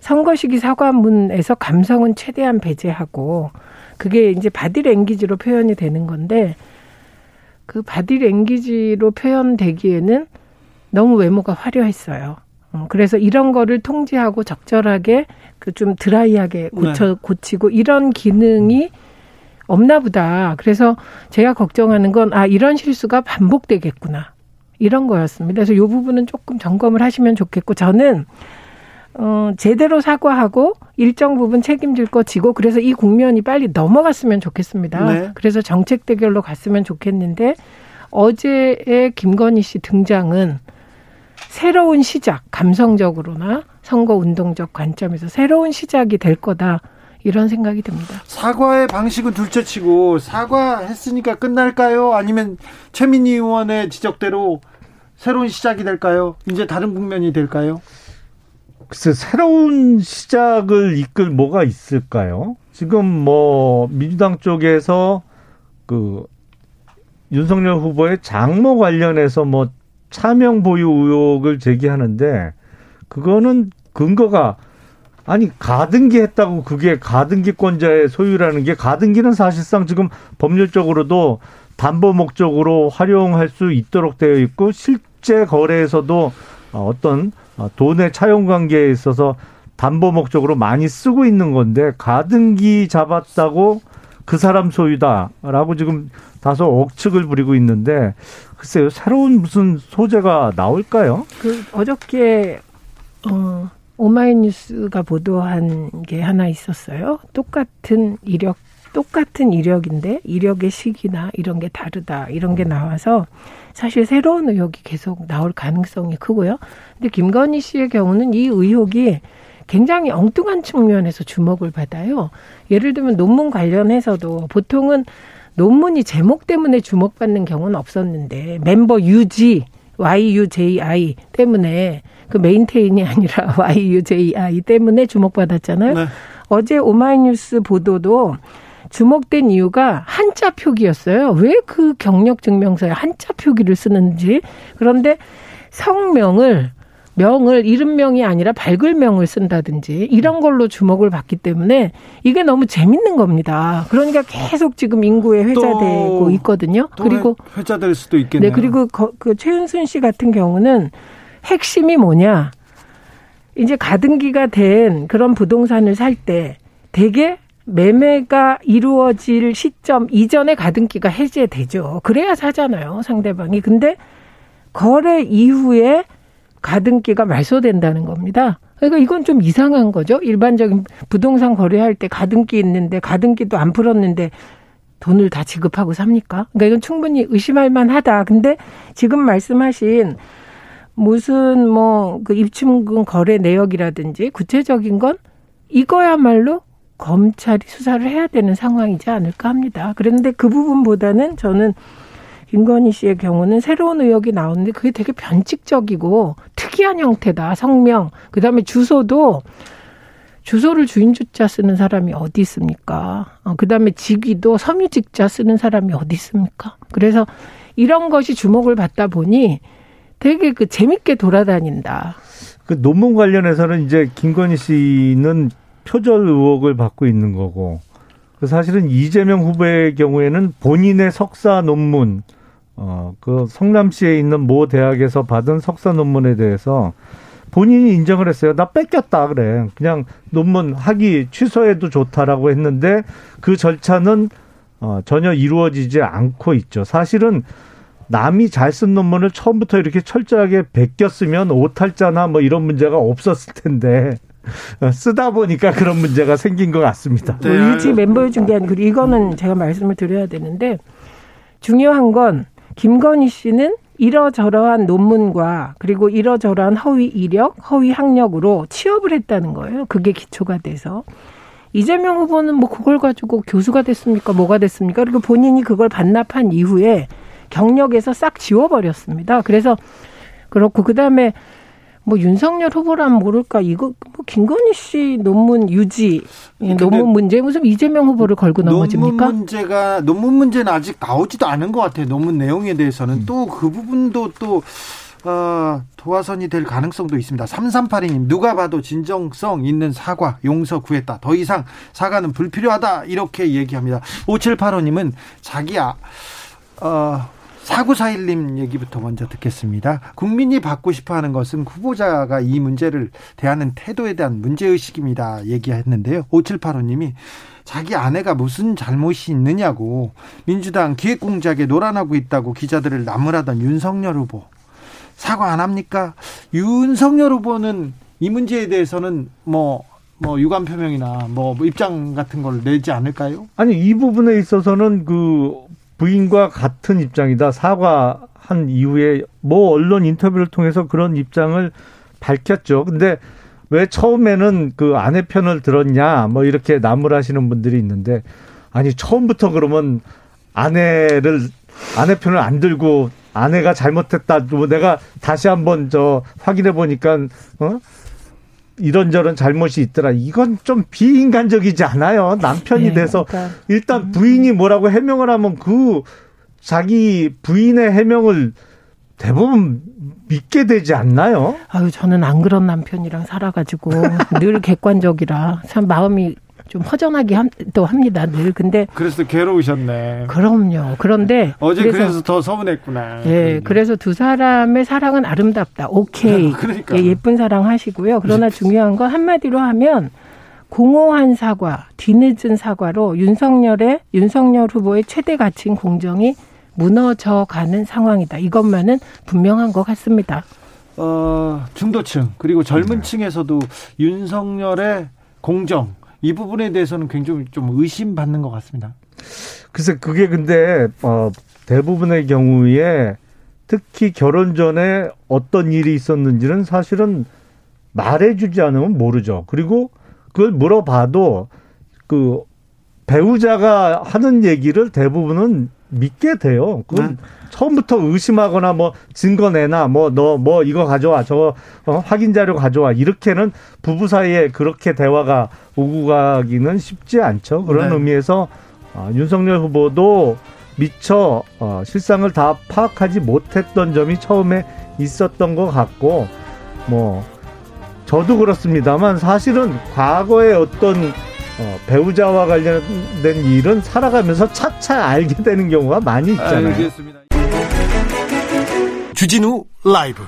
선거 시기 사과문에서 감성은 최대한 배제하고 그게 이제 바디랭귀지로 표현이 되는 건데 그 바디랭귀지로 표현되기에는 너무 외모가 화려했어요. 어, 그래서 이런 거를 통제하고 적절하게 그 좀 드라이하게 고쳐 네. 고치고 이런 기능이 없나 보다. 그래서 제가 걱정하는 건 아 이런 실수가 반복되겠구나. 이런 거였습니다. 그래서 이 부분은 조금 점검을 하시면 좋겠고 저는 어, 제대로 사과하고 일정 부분 책임질 거 지고 그래서 이 국면이 빨리 넘어갔으면 좋겠습니다. 네. 그래서 정책 대결로 갔으면 좋겠는데 어제의 김건희 씨 등장은 새로운 시작, 감성적으로나 선거 운동적 관점에서 새로운 시작이 될 거다. 이런 생각이 듭니다. 사과의 방식은 둘째치고 사과했으니까 끝날까요? 아니면 최민희 의원의 지적대로 새로운 시작이 될까요? 이제 다른 국면이 될까요? 글쎄 새로운 시작을 이끌 뭐가 있을까요? 지금 뭐 민주당 쪽에서 그 윤석열 후보의 장모 관련해서 뭐 차명 보유 의혹을 제기하는데 그거는 근거가 아니 가등기 했다고 그게 가등기권자의 소유라는 게 가등기는 사실상 지금 법률적으로도 담보 목적으로 활용할 수 있도록 되어 있고 실제 거래에서도 어떤 어, 돈의 차용 관계에 있어서 담보 목적으로 많이 쓰고 있는 건데 가등기 잡았다고 그 사람 소유다라고 지금 다소 억측을 부리고 있는데 글쎄요 새로운 무슨 소재가 나올까요? 그 어저께 어 오마이뉴스가 보도한 게 하나 있었어요. 똑같은 이력 똑같은 이력인데 이력의 시기나 이런 게 다르다 이런 게 나와서 사실 새로운 의혹이 계속 나올 가능성이 크고요. 근데 김건희 씨의 경우는 이 의혹이 굉장히 엉뚱한 측면에서 주목을 받아요. 예를 들면 논문 관련해서도 보통은 논문이 제목 때문에 주목받는 경우는 없었는데 멤버 유지 YUJI 때문에 그 메인테인이 아니라 YUJI 때문에 주목받았잖아요. 네. 어제 오마이뉴스 보도도 주목된 이유가 한자 표기였어요. 왜 그 경력 증명서에 한자 표기를 쓰는지. 그런데 성명을 명을 이름명이 아니라 밝을명을 쓴다든지 이런 걸로 주목을 받기 때문에 이게 너무 재밌는 겁니다. 그러니까 계속 지금 인구에 회자되고 있거든요. 그리고 회자될 수도 있겠네요. 네, 그리고 그 최은순 씨 같은 경우는 핵심이 뭐냐? 이제 가등기가 된 그런 부동산을 살 때 대개 매매가 이루어질 시점 이전에 가등기가 해제되죠. 그래야 사잖아요, 상대방이. 근데 거래 이후에 가등기가 말소된다는 겁니다. 그러니까 이건 좀 이상한 거죠. 일반적인 부동산 거래할 때 가등기 있는데 가등기도 안 풀었는데 돈을 다 지급하고 삽니까? 그러니까 이건 충분히 의심할 만하다. 근데 지금 말씀하신 무슨 뭐 그 입출금 거래 내역이라든지 구체적인 건 이거야말로 검찰이 수사를 해야 되는 상황이지 않을까 합니다. 그런데 그 부분보다는 저는 김건희 씨의 경우는 새로운 의혹이 나오는데 그게 되게 변칙적이고 특이한 형태다. 성명. 그 다음에 주소도 주소를 주인주자 쓰는 사람이 어디 있습니까? 어, 그 다음에 직위도 섬유직자 쓰는 사람이 어디 있습니까? 그래서 이런 것이 주목을 받다 보니 되게 그 재밌게 돌아다닌다. 그 논문 관련해서는 이제 김건희 씨는 표절 의혹을 받고 있는 거고 그 사실은 이재명 후보의 경우에는 본인의 석사 논문 어, 그 성남시에 있는 모 대학에서 받은 석사 논문에 대해서 본인이 인정을 했어요. 나 뺏겼다 그래. 그냥 논문 하기 취소해도 좋다라고 했는데 그 절차는 어, 전혀 이루어지지 않고 있죠. 사실은 남이 잘 쓴 논문을 처음부터 이렇게 철저하게 베꼈으면 오탈자나 뭐 이런 문제가 없었을 텐데 어, 쓰다 보니까 그런 문제가 생긴 것 같습니다. 네. 일지 멤버의 중계 아니고 이거는 제가 말씀을 드려야 되는데 중요한 건 김건희 씨는 이러저러한 논문과 그리고 이러저러한 허위 이력, 허위 학력으로 취업을 했다는 거예요. 그게 기초가 돼서. 이재명 후보는 뭐 그걸 가지고 교수가 됐습니까? 뭐가 됐습니까? 그리고 본인이 그걸 반납한 이후에 경력에서 싹 지워버렸습니다. 그래서 그렇고, 그 다음에 뭐 윤석열 후보라면 모를까 이거 뭐 김건희 씨 논문 유지 예, 논문 문제 무슨 이재명 후보를 걸고 넘어집니까? 논문 문제가 논문 문제는 아직 나오지도 않은 것 같아요. 논문 내용에 대해서는 음. 또그 부분도 또 어, 도화선이 될 가능성도 있습니다. 3382님, 누가 봐도 진정성 있는 사과, 용서 구했다. 더 이상 사과는 불필요하다. 이렇게 얘기합니다. 5785님은 자기야, 어, 사구사일님 얘기부터 먼저 듣겠습니다. 국민이 받고 싶어 하는 것은 후보자가 이 문제를 대하는 태도에 대한 문제의식입니다. 얘기했는데요. 5785님이 자기 아내가 무슨 잘못이 있느냐고 민주당 기획공작에 노란하고 있다고 기자들을 나무라던 윤석열 후보. 사과 안 합니까? 윤석열 후보는 이 문제에 대해서는 뭐, 뭐, 유감 표명이나 뭐, 입장 같은 걸 내지 않을까요? 아니, 이 부분에 있어서는 그 부인과 같은 입장이다. 사과한 이후에 뭐 언론 인터뷰를 통해서 그런 입장을 밝혔죠. 근데 왜 처음에는 그 아내 편을 들었냐 뭐 이렇게 나무라시는 분들이 있는데 아니 처음부터 그러면 아내를 아내 편을 안 들고 아내가 잘못했다. 뭐 내가 다시 한번 저 확인해 보니까 어 이런저런 잘못이 있더라. 이건 좀 비인간적이지 않아요. 남편이 네, 돼서 그러니까. 일단 부인이 뭐라고 해명을 하면 그 자기 부인의 해명을 대부분 믿게 되지 않나요? 아유, 저는 안 그런 남편이랑 살아가지고 늘 객관적이라 참 마음이 좀 허전하게 함, 또 합니다. 늘 근데 그래서 괴로우셨네. 그럼요. 그런데 어제 그래서, 그래서 더 서운했구나. 예, 음. 그래서 두 사람의 사랑은 아름답다. 오케이. 그러니까. 예, 예쁜 사랑 하시고요. 그러나 중요한 건 한마디로 하면 공허한 사과, 뒤늦은 사과로 윤석열의 윤석열 후보의 최대 가치인 공정이 무너져 가는 상황이다. 이것만은 분명한 것 같습니다. 어, 중도층 그리고 젊은 층에서도 윤석열의 공정 이 부분에 대해서는 굉장히 좀 의심받는 것 같습니다. 글쎄 그게 근데 어, 대부분의 경우에 특히 결혼 전에 어떤 일이 있었는지는 사실은 말해주지 않으면 모르죠. 그리고 그걸 물어봐도 그 배우자가 하는 얘기를 대부분은 믿게 돼요. 그 네. 처음부터 의심하거나 뭐 증거 내나 뭐 너뭐 뭐 이거 가져와 저 어, 확인 자료 가져와 이렇게는 부부 사이에 그렇게 대화가 오고 가기는 쉽지 않죠. 그런 네. 의미에서 어, 윤석열 후보도 미처 어, 실상을 다 파악하지 못했던 점이 처음에 있었던 것 같고 뭐 저도 그렇습니다만 사실은 과거에 어떤 어, 배우자와 관련된 일은 살아가면서 차차 알게 되는 경우가 많이 있잖아요. 알겠습니다. 주진우 라이브.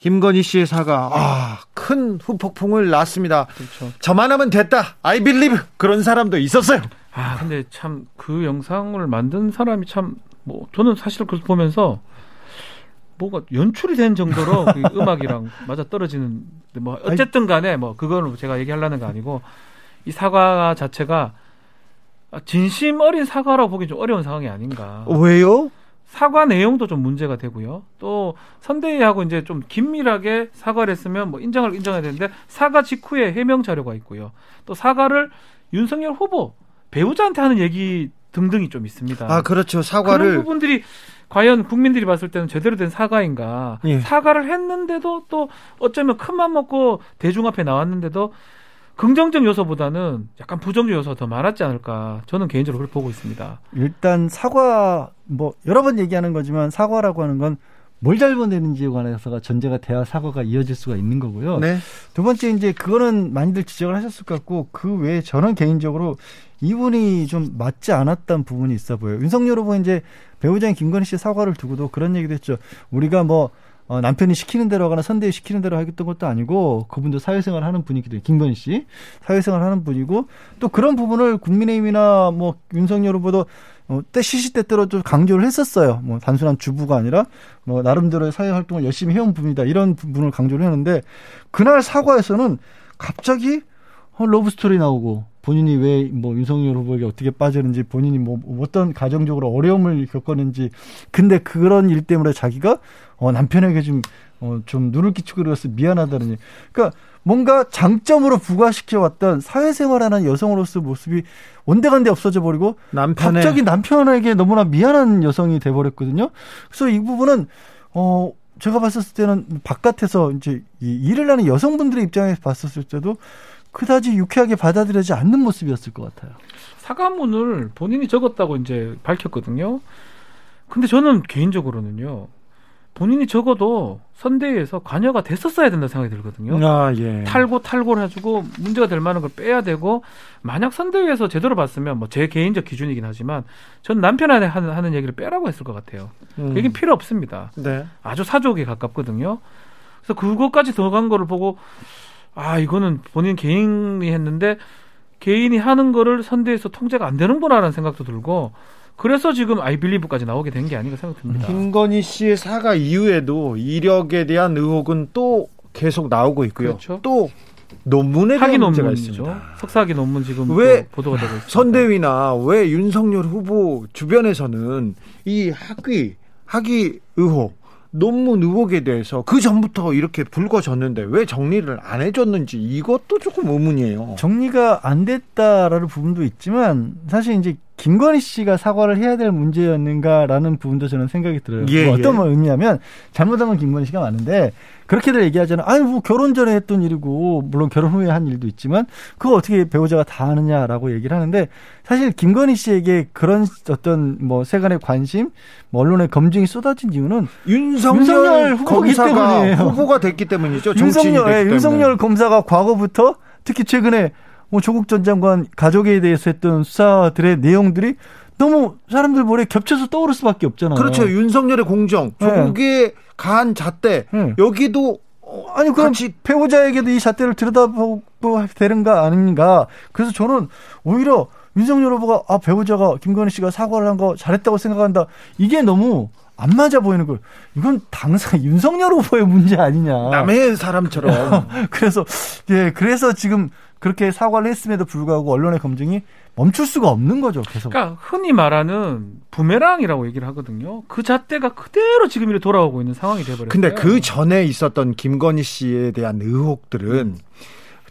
김건희 씨의 사과, 아, 큰 후폭풍을 낳습니다. 그렇죠. 저만 하면 됐다. I believe. 그런 사람도 있었어요. 아, 근데 참 그 영상을 만든 사람이 참, 뭐, 저는 사실 그걸 보면서 뭐가 연출이 된 정도로 그 음악이랑 맞아 떨어지는 뭐 어쨌든 간에 뭐 그거는 제가 얘기하려는 거 아니고 이 사과 자체가 진심 어린 사과라고 보기 좀 어려운 상황이 아닌가. 왜요? 사과 내용도 좀 문제가 되고요. 또 선대위하고 이제 좀 긴밀하게 사과를 했으면 뭐 인정을 인정해야 되는데 사과 직후에 해명 자료가 있고요. 또 사과를 윤석열 후보 배우자한테 하는 얘기 등등이 좀 있습니다. 아 그렇죠. 사과를 그런 부분들이 과연 국민들이 봤을 때는 제대로 된 사과인가? 예. 사과를 했는데도 또 어쩌면 큰 맘 먹고 대중 앞에 나왔는데도 긍정적 요소보다는 약간 부정적 요소가 더 많았지 않을까 저는 개인적으로 그렇게 보고 있습니다. 일단 사과 뭐 여러 번 얘기하는 거지만 사과라고 하는 건 뭘 잘못했는지에 관해서가 전제가 돼야 사과가 이어질 수가 있는 거고요. 네. 두 번째 이제 그거는 많이들 지적을 하셨을 것 같고 그 외에 저는 개인적으로 이분이 좀 맞지 않았던 부분이 있어 보여요. 윤석열 후보 이제 배우자인 김건희 씨 사과를 두고도 그런 얘기도 했죠. 우리가 뭐 어, 남편이 시키는 대로 하거나 선대위 시키는 대로 하겠던 것도 아니고 그분도 사회생활 하는 분이기도 해요. 김건희 씨 사회생활 하는 분이고 또 그런 부분을 국민의힘이나 뭐 윤석열 후보도 어, 때 시시때때로 좀 강조를 했었어요. 뭐 단순한 주부가 아니라 뭐 나름대로의 사회 활동을 열심히 해온 분이다 이런 부분을 강조를 했는데 그날 사과에서는 갑자기 어, 러브 스토리 나오고 본인이 왜 뭐 윤석열 후보에게 어떻게 빠졌는지 본인이 뭐 어떤 가정적으로 어려움을 겪었는지 근데 그런 일 때문에 자기가 어 남편에게 좀 어, 좀 누를 끼치고 그래서 미안하다는 얘기. 그러니까 뭔가 장점으로 부각시켜 왔던 사회생활하는 여성으로서 모습이 온데간데 없어져 버리고 남편의... 갑자기 남편에게 너무나 미안한 여성이 돼 버렸거든요. 그래서 이 부분은 어 제가 봤었을 때는 바깥에서 이제 이 일을 하는 여성분들의 입장에서 봤었을 때도 그다지 유쾌하게 받아들여지 않는 모습이었을 것 같아요. 사과문을 본인이 적었다고 이제 밝혔거든요. 근데 저는 개인적으로는요. 본인이 적어도 선대위에서 관여가 됐었어야 된다 생각이 들거든요. 아, 예. 탈고 탈고를 해주고 문제가 될 만한 걸 빼야 되고 만약 선대위에서 제대로 봤으면 뭐 제 개인적 기준이긴 하지만 전 남편한테 하는, 하는 얘기를 빼라고 했을 것 같아요. 음. 얘기 필요 없습니다. 네. 아주 사족에 가깝거든요. 그래서 그것까지 들어간 거를 보고 아 이거는 본인 개인이 했는데 개인이 하는 거를 선대에서 통제가 안 되는구나라는 생각도 들고 그래서 지금 아이빌리브까지 나오게 된 게 아닌가 생각됩니다. 김건희 씨의 사과 이후에도 이력에 대한 의혹은 또 계속 나오고 있고요. 그렇죠. 또 논문에 대한 문제가 있습니다. 석사학위 논문 지금 왜 보도가 되고 있습니다. 선대위나 왜 윤석열 후보 주변에서는 이 학위 학위 의혹 논문 의혹에 대해서 그 전부터 이렇게 불거졌는데 왜 정리를 안 해줬는지 이것도 조금 의문이에요. 정리가 안 됐다라는 부분도 있지만 사실 이제 김건희 씨가 사과를 해야 될 문제였는가라는 부분도 저는 생각이 들어요. 예, 뭐 어떤 예. 의미냐면 잘못한 건 김건희 씨가 많은데 그렇게들 얘기하잖아요. 아니 뭐 결혼 전에 했던 일이고 물론 결혼 후에 한 일도 있지만 그거 어떻게 배우자가 다 아느냐라고 얘기를 하는데 사실 김건희 씨에게 그런 어떤 뭐 세간의 관심, 뭐 언론의 검증이 쏟아진 이유는 윤석열, 윤석열 후보기 때문이에요. 후보가 됐기 때문이죠. 윤석열, 예, 윤석열 검사가 과거부터 특히 최근에 뭐 조국 전 장관 가족에 대해서 했던 수사들의 내용들이 너무 사람들 머리에 겹쳐서 떠오를 수밖에 없잖아요. 그렇죠. 윤석열의 공정, 네. 조국의 네. 가한 잣대, 네. 여기도 어, 아니 그럼 같이 배우자에게도 이 잣대를 들여다보고 되는가 아닌가. 그래서 저는 오히려 윤석열 후보가 아 배우자가 김건희 씨가 사과를 한 거 잘했다고 생각한다. 이게 너무 안 맞아 보이는 걸 이건 당사 윤석열 후보의 문제 아니냐. 남의 사람처럼. 그래서 예 그래서 지금 그렇게 사과를 했음에도 불구하고 언론의 검증이 멈출 수가 없는 거죠. 계속. 그러니까 흔히 말하는 부메랑이라고 얘기를 하거든요. 그 잣대가 그대로 지금 이렇게 돌아오고 있는 상황이 돼버렸어요. 근데 그 전에 있었던 김건희 씨에 대한 의혹들은 음.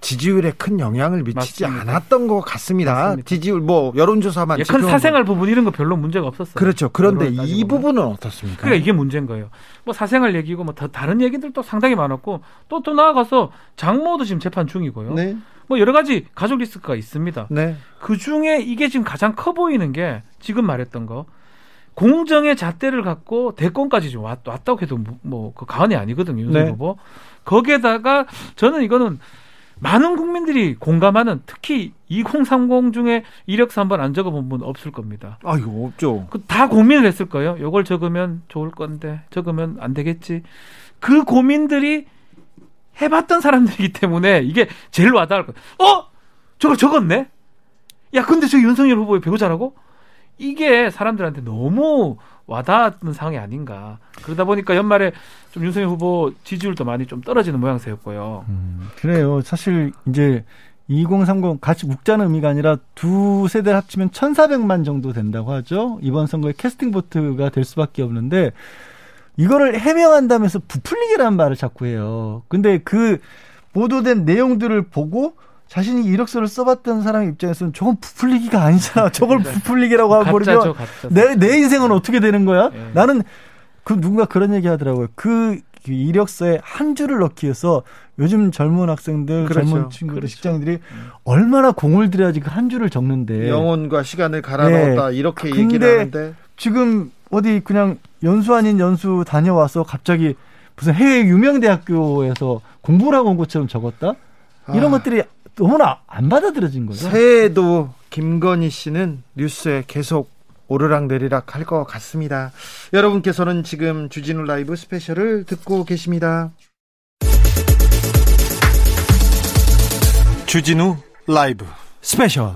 지지율에 큰 영향을 미치지 맞습니다. 않았던 것 같습니다. 맞습니다. 지지율 뭐 여론조사만 예, 큰 사생활 부분 이런 거 별로 문제가 없었어요. 그렇죠. 그런데 이 부분은 어떻습니까? 그러니까 이게 문제인 거예요. 뭐 사생활 얘기고 뭐 다른 얘기들도 상당히 많았고 또또 나아가서 장모도 지금 재판 중이고요. 네. 뭐 여러 가지 가족 리스크가 있습니다. 네. 그 중에 이게 지금 가장 커 보이는 게 지금 말했던 거 공정의 잣대를 갖고 대권까지 좀 왔, 다고 해도 뭐그 가언이 아니거든요. 네. 후보. 거기에다가 저는 이거는 많은 국민들이 공감하는 특히 2030 중에 이력서 한번 안 적어본 분 없을 겁니다. 아, 이거 없죠. 그 다 고민을 했을 거예요. 요걸 적으면 좋을 건데 적으면 안 되겠지. 그 고민들이 해봤던 사람들이기 때문에 이게 제일 와닿을 거예요. 어? 저걸 적었네? 야, 근데 저 윤석열 후보의 배우자라고? 이게 사람들한테 너무 와닿는 상황이 아닌가. 그러다 보니까 연말에 좀 윤석열 후보 지지율도 많이 좀 떨어지는 모양새였고요. 음, 그래요. 사실 이제 2030 같이 묵자는 의미가 아니라 두 세대를 합치면 1,400만 정도 된다고 하죠. 이번 선거에 캐스팅 보트가 될 수밖에 없는데 이거를 해명한다면서 부풀리기라는 말을 자꾸 해요. 근데 그 보도된 내용들을 보고 자신이 이력서를 써봤던 사람 입장에서는 저건 부풀리기가 아니잖아. 저걸 네. 부풀리기라고 하고 버리면 내, 내 인생은 어떻게 되는 거야? 네. 나는 그 누군가 그런 얘기 하더라고요. 그 이력서에 한 줄을 넣기 위해서 요즘 젊은 학생들, 그렇죠. 젊은 친구들, 그렇죠. 직장인들이 음. 얼마나 공을 들여야지 그 한 줄을 적는데 영혼과 시간을 갈아 넣었다 네. 이렇게 얘기를 하는데 지금 어디 그냥 연수 아닌 연수 다녀와서 갑자기 무슨 해외 유명 대학교에서 공부를 하고 온 것처럼 적었다? 이런 아. 것들이 너무나 안 받아들여진 거죠. 새해에도 김건희 씨는 뉴스에 계속 오르락내리락 할 것 같습니다. 여러분께서는 지금 주진우 라이브 스페셜을 듣고 계십니다. 주진우 라이브 스페셜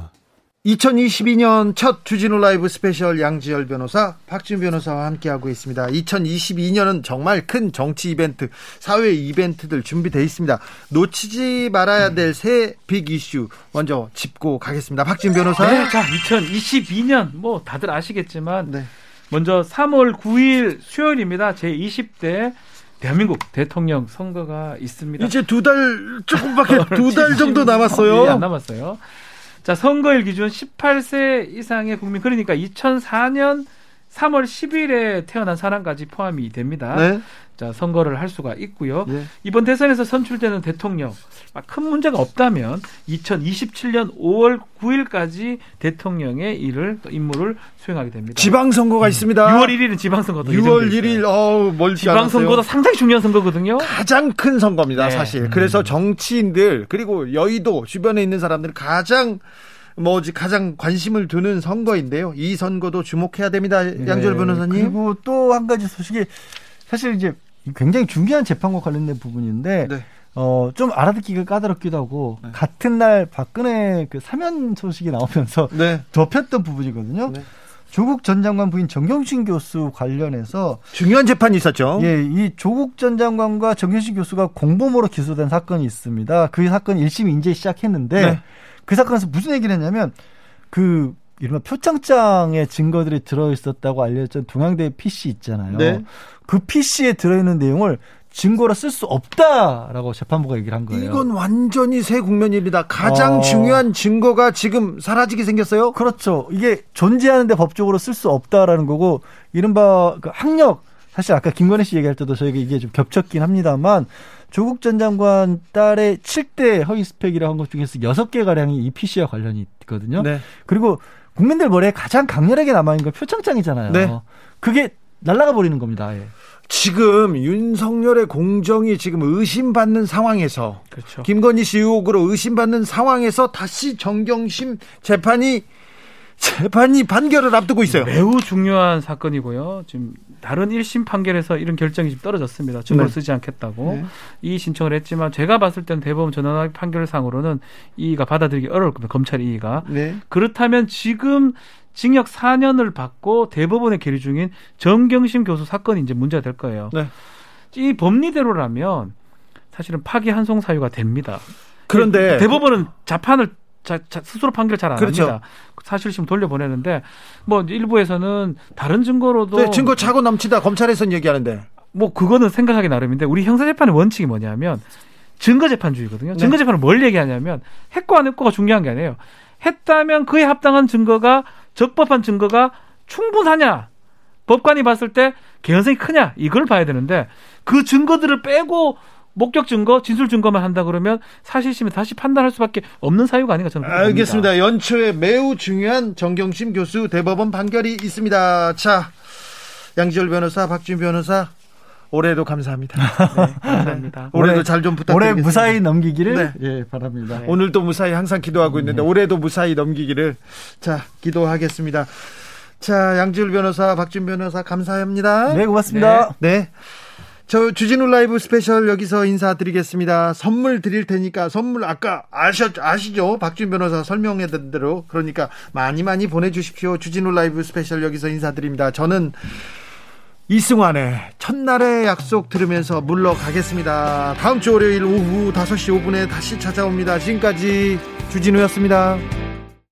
2022년 첫 주진우 라이브 스페셜 양지열 변호사, 박준 변호사와 함께하고 있습니다. 2022년은 정말 큰 정치 이벤트, 사회 이벤트들 준비되어 있습니다. 놓치지 말아야 될 새 빅 이슈 먼저 짚고 가겠습니다. 박준 변호사. 네, 자, 2022년 뭐 다들 아시겠지만 네. 먼저 3월 9일 수요일입니다. 제 20대 대한민국 대통령 선거가 있습니다. 이제 두 달 조금밖에 두 달 정도 남았어요. 네, 안 남았어요. 자, 선거일 기준 18세 이상의 국민 그러니까 2004년 3월 10일에 태어난 사람까지 포함이 됩니다. 네. 자, 선거를 할 수가 있고요. 네. 이번 대선에서 선출되는 대통령 큰 문제가 없다면 2027년 5월 9일까지 대통령의 일을 또 임무를 수행하게 됩니다. 지방 선거가 음. 있습니다. 6월 1일은 지방 선거도 6월 1일 어우 멀지 지방 선거도 상당히 중요한 선거거든요. 가장 큰 선거입니다, 네. 사실. 그래서 정치인들 그리고 여의도 주변에 있는 사람들 가장 뭐지 가장 관심을 두는 선거인데요. 이 선거도 주목해야 됩니다. 네. 양절 변호사님. 그리고 또 한 가지 소식이 사실 이제 굉장히 중요한 재판과 관련된 부분인데 네. 어, 좀 알아듣기가 까다롭기도 하고, 네. 같은 날 박근혜 그 사면 소식이 나오면서 네. 덮였던 부분이거든요. 네. 조국 전 장관 부인 정경심 교수 관련해서 중요한 재판이 있었죠. 예, 이 조국 전 장관과 정경심 교수가 공범으로 기소된 사건이 있습니다. 그 사건 1심 이제 시작했는데 네. 그 사건에서 무슨 얘기를 했냐면 그 이른바 표창장에 증거들이 들어있었다고 알려졌던 동양대 PC 있잖아요. 네. 그 PC에 들어있는 내용을 증거로 쓸 수 없다라고 재판부가 얘기를 한 거예요. 이건 완전히 새 국면입니다. 가장 어... 중요한 증거가 지금 사라지게 생겼어요. 그렇죠. 이게 존재하는데 법적으로 쓸 수 없다라는 거고 이른바 그 학력 사실 아까 김건희 씨 얘기할 때도 저희가 이게 좀 겹쳤긴 합니다만 조국 전 장관 딸의 7대 허위 스펙이라고 한것 중에서 6개 가량이 이 PC와 관련이 있거든요. 네. 그리고 국민들 머리에 가장 강렬하게 남아 있는 건 표창장이잖아요. 네. 그게 날라가 버리는 겁니다. 예. 지금 윤석열의 공정이 지금 의심받는 상황에서 그렇죠. 김건희 씨 의혹으로 의심받는 상황에서 다시 정경심 재판이 재판이 판결을 앞두고 있어요. 매우 중요한 사건이고요. 지금 다른 1심 판결에서 이런 결정이 지금 떨어졌습니다. 증거를 네. 쓰지 않겠다고 네. 이 신청을 했지만 제가 봤을 때는 대법원 전원합의 판결상으로는 이의가 받아들이기 어려울 겁니다. 검찰 이의가. 네. 그렇다면 지금 징역 4년을 받고 대법원에 계류 중인 정경심 교수 사건이 이제 문제가 될 거예요. 네. 이 법리대로라면 사실은 파기 한송 사유가 됩니다. 그런데 대법원은 자판을 자, 자, 스스로 판결 잘안 그렇죠. 합니다. 사실심 돌려보내는데 뭐 일부에서는 다른 증거로도 네, 증거 차고 넘치다 검찰에서는 얘기하는데 뭐 그거는 생각하기 나름인데 우리 형사재판의 원칙이 뭐냐면 증거재판주의거든요. 네. 증거재판을 뭘 얘기하냐면 했고 안 했고가 중요한 게 아니에요. 했다면 그에 합당한 증거가 적법한 증거가 충분하냐 법관이 봤을 때 개연성이 크냐 이걸 봐야 되는데 그 증거들을 빼고 목격 증거, 진술 증거만 한다 그러면 사실심에 다시 판단할 수밖에 없는 사유가 아닌가 저는 알겠습니다. 봅니다. 연초에 매우 중요한 정경심 교수 대법원 판결이 있습니다. 자, 양지열 변호사, 박준 변호사 올해도 감사합니다. 네, 감사합니다. 올해도 잘 좀 부탁드리겠습니다. 올해 무사히 넘기기를 네. 예, 바랍니다. 네. 오늘도 무사히 항상 기도하고 있는데 네. 올해도 무사히 넘기기를 자 기도하겠습니다. 자 양지열 변호사, 박준 변호사 감사합니다. 네 고맙습니다. 네. 네. 저 주진우 라이브 스페셜 여기서 인사드리겠습니다. 선물 드릴 테니까 선물 아까 아셨 아시죠? 박준 변호사 설명했던 대로 그러니까 많이 많이 보내 주십시오. 주진우 라이브 스페셜 여기서 인사드립니다. 저는 이승환의 첫날의 약속 들으면서 물러가겠습니다. 다음 주 월요일 오후 5시 5분에 다시 찾아옵니다. 지금까지 주진우였습니다.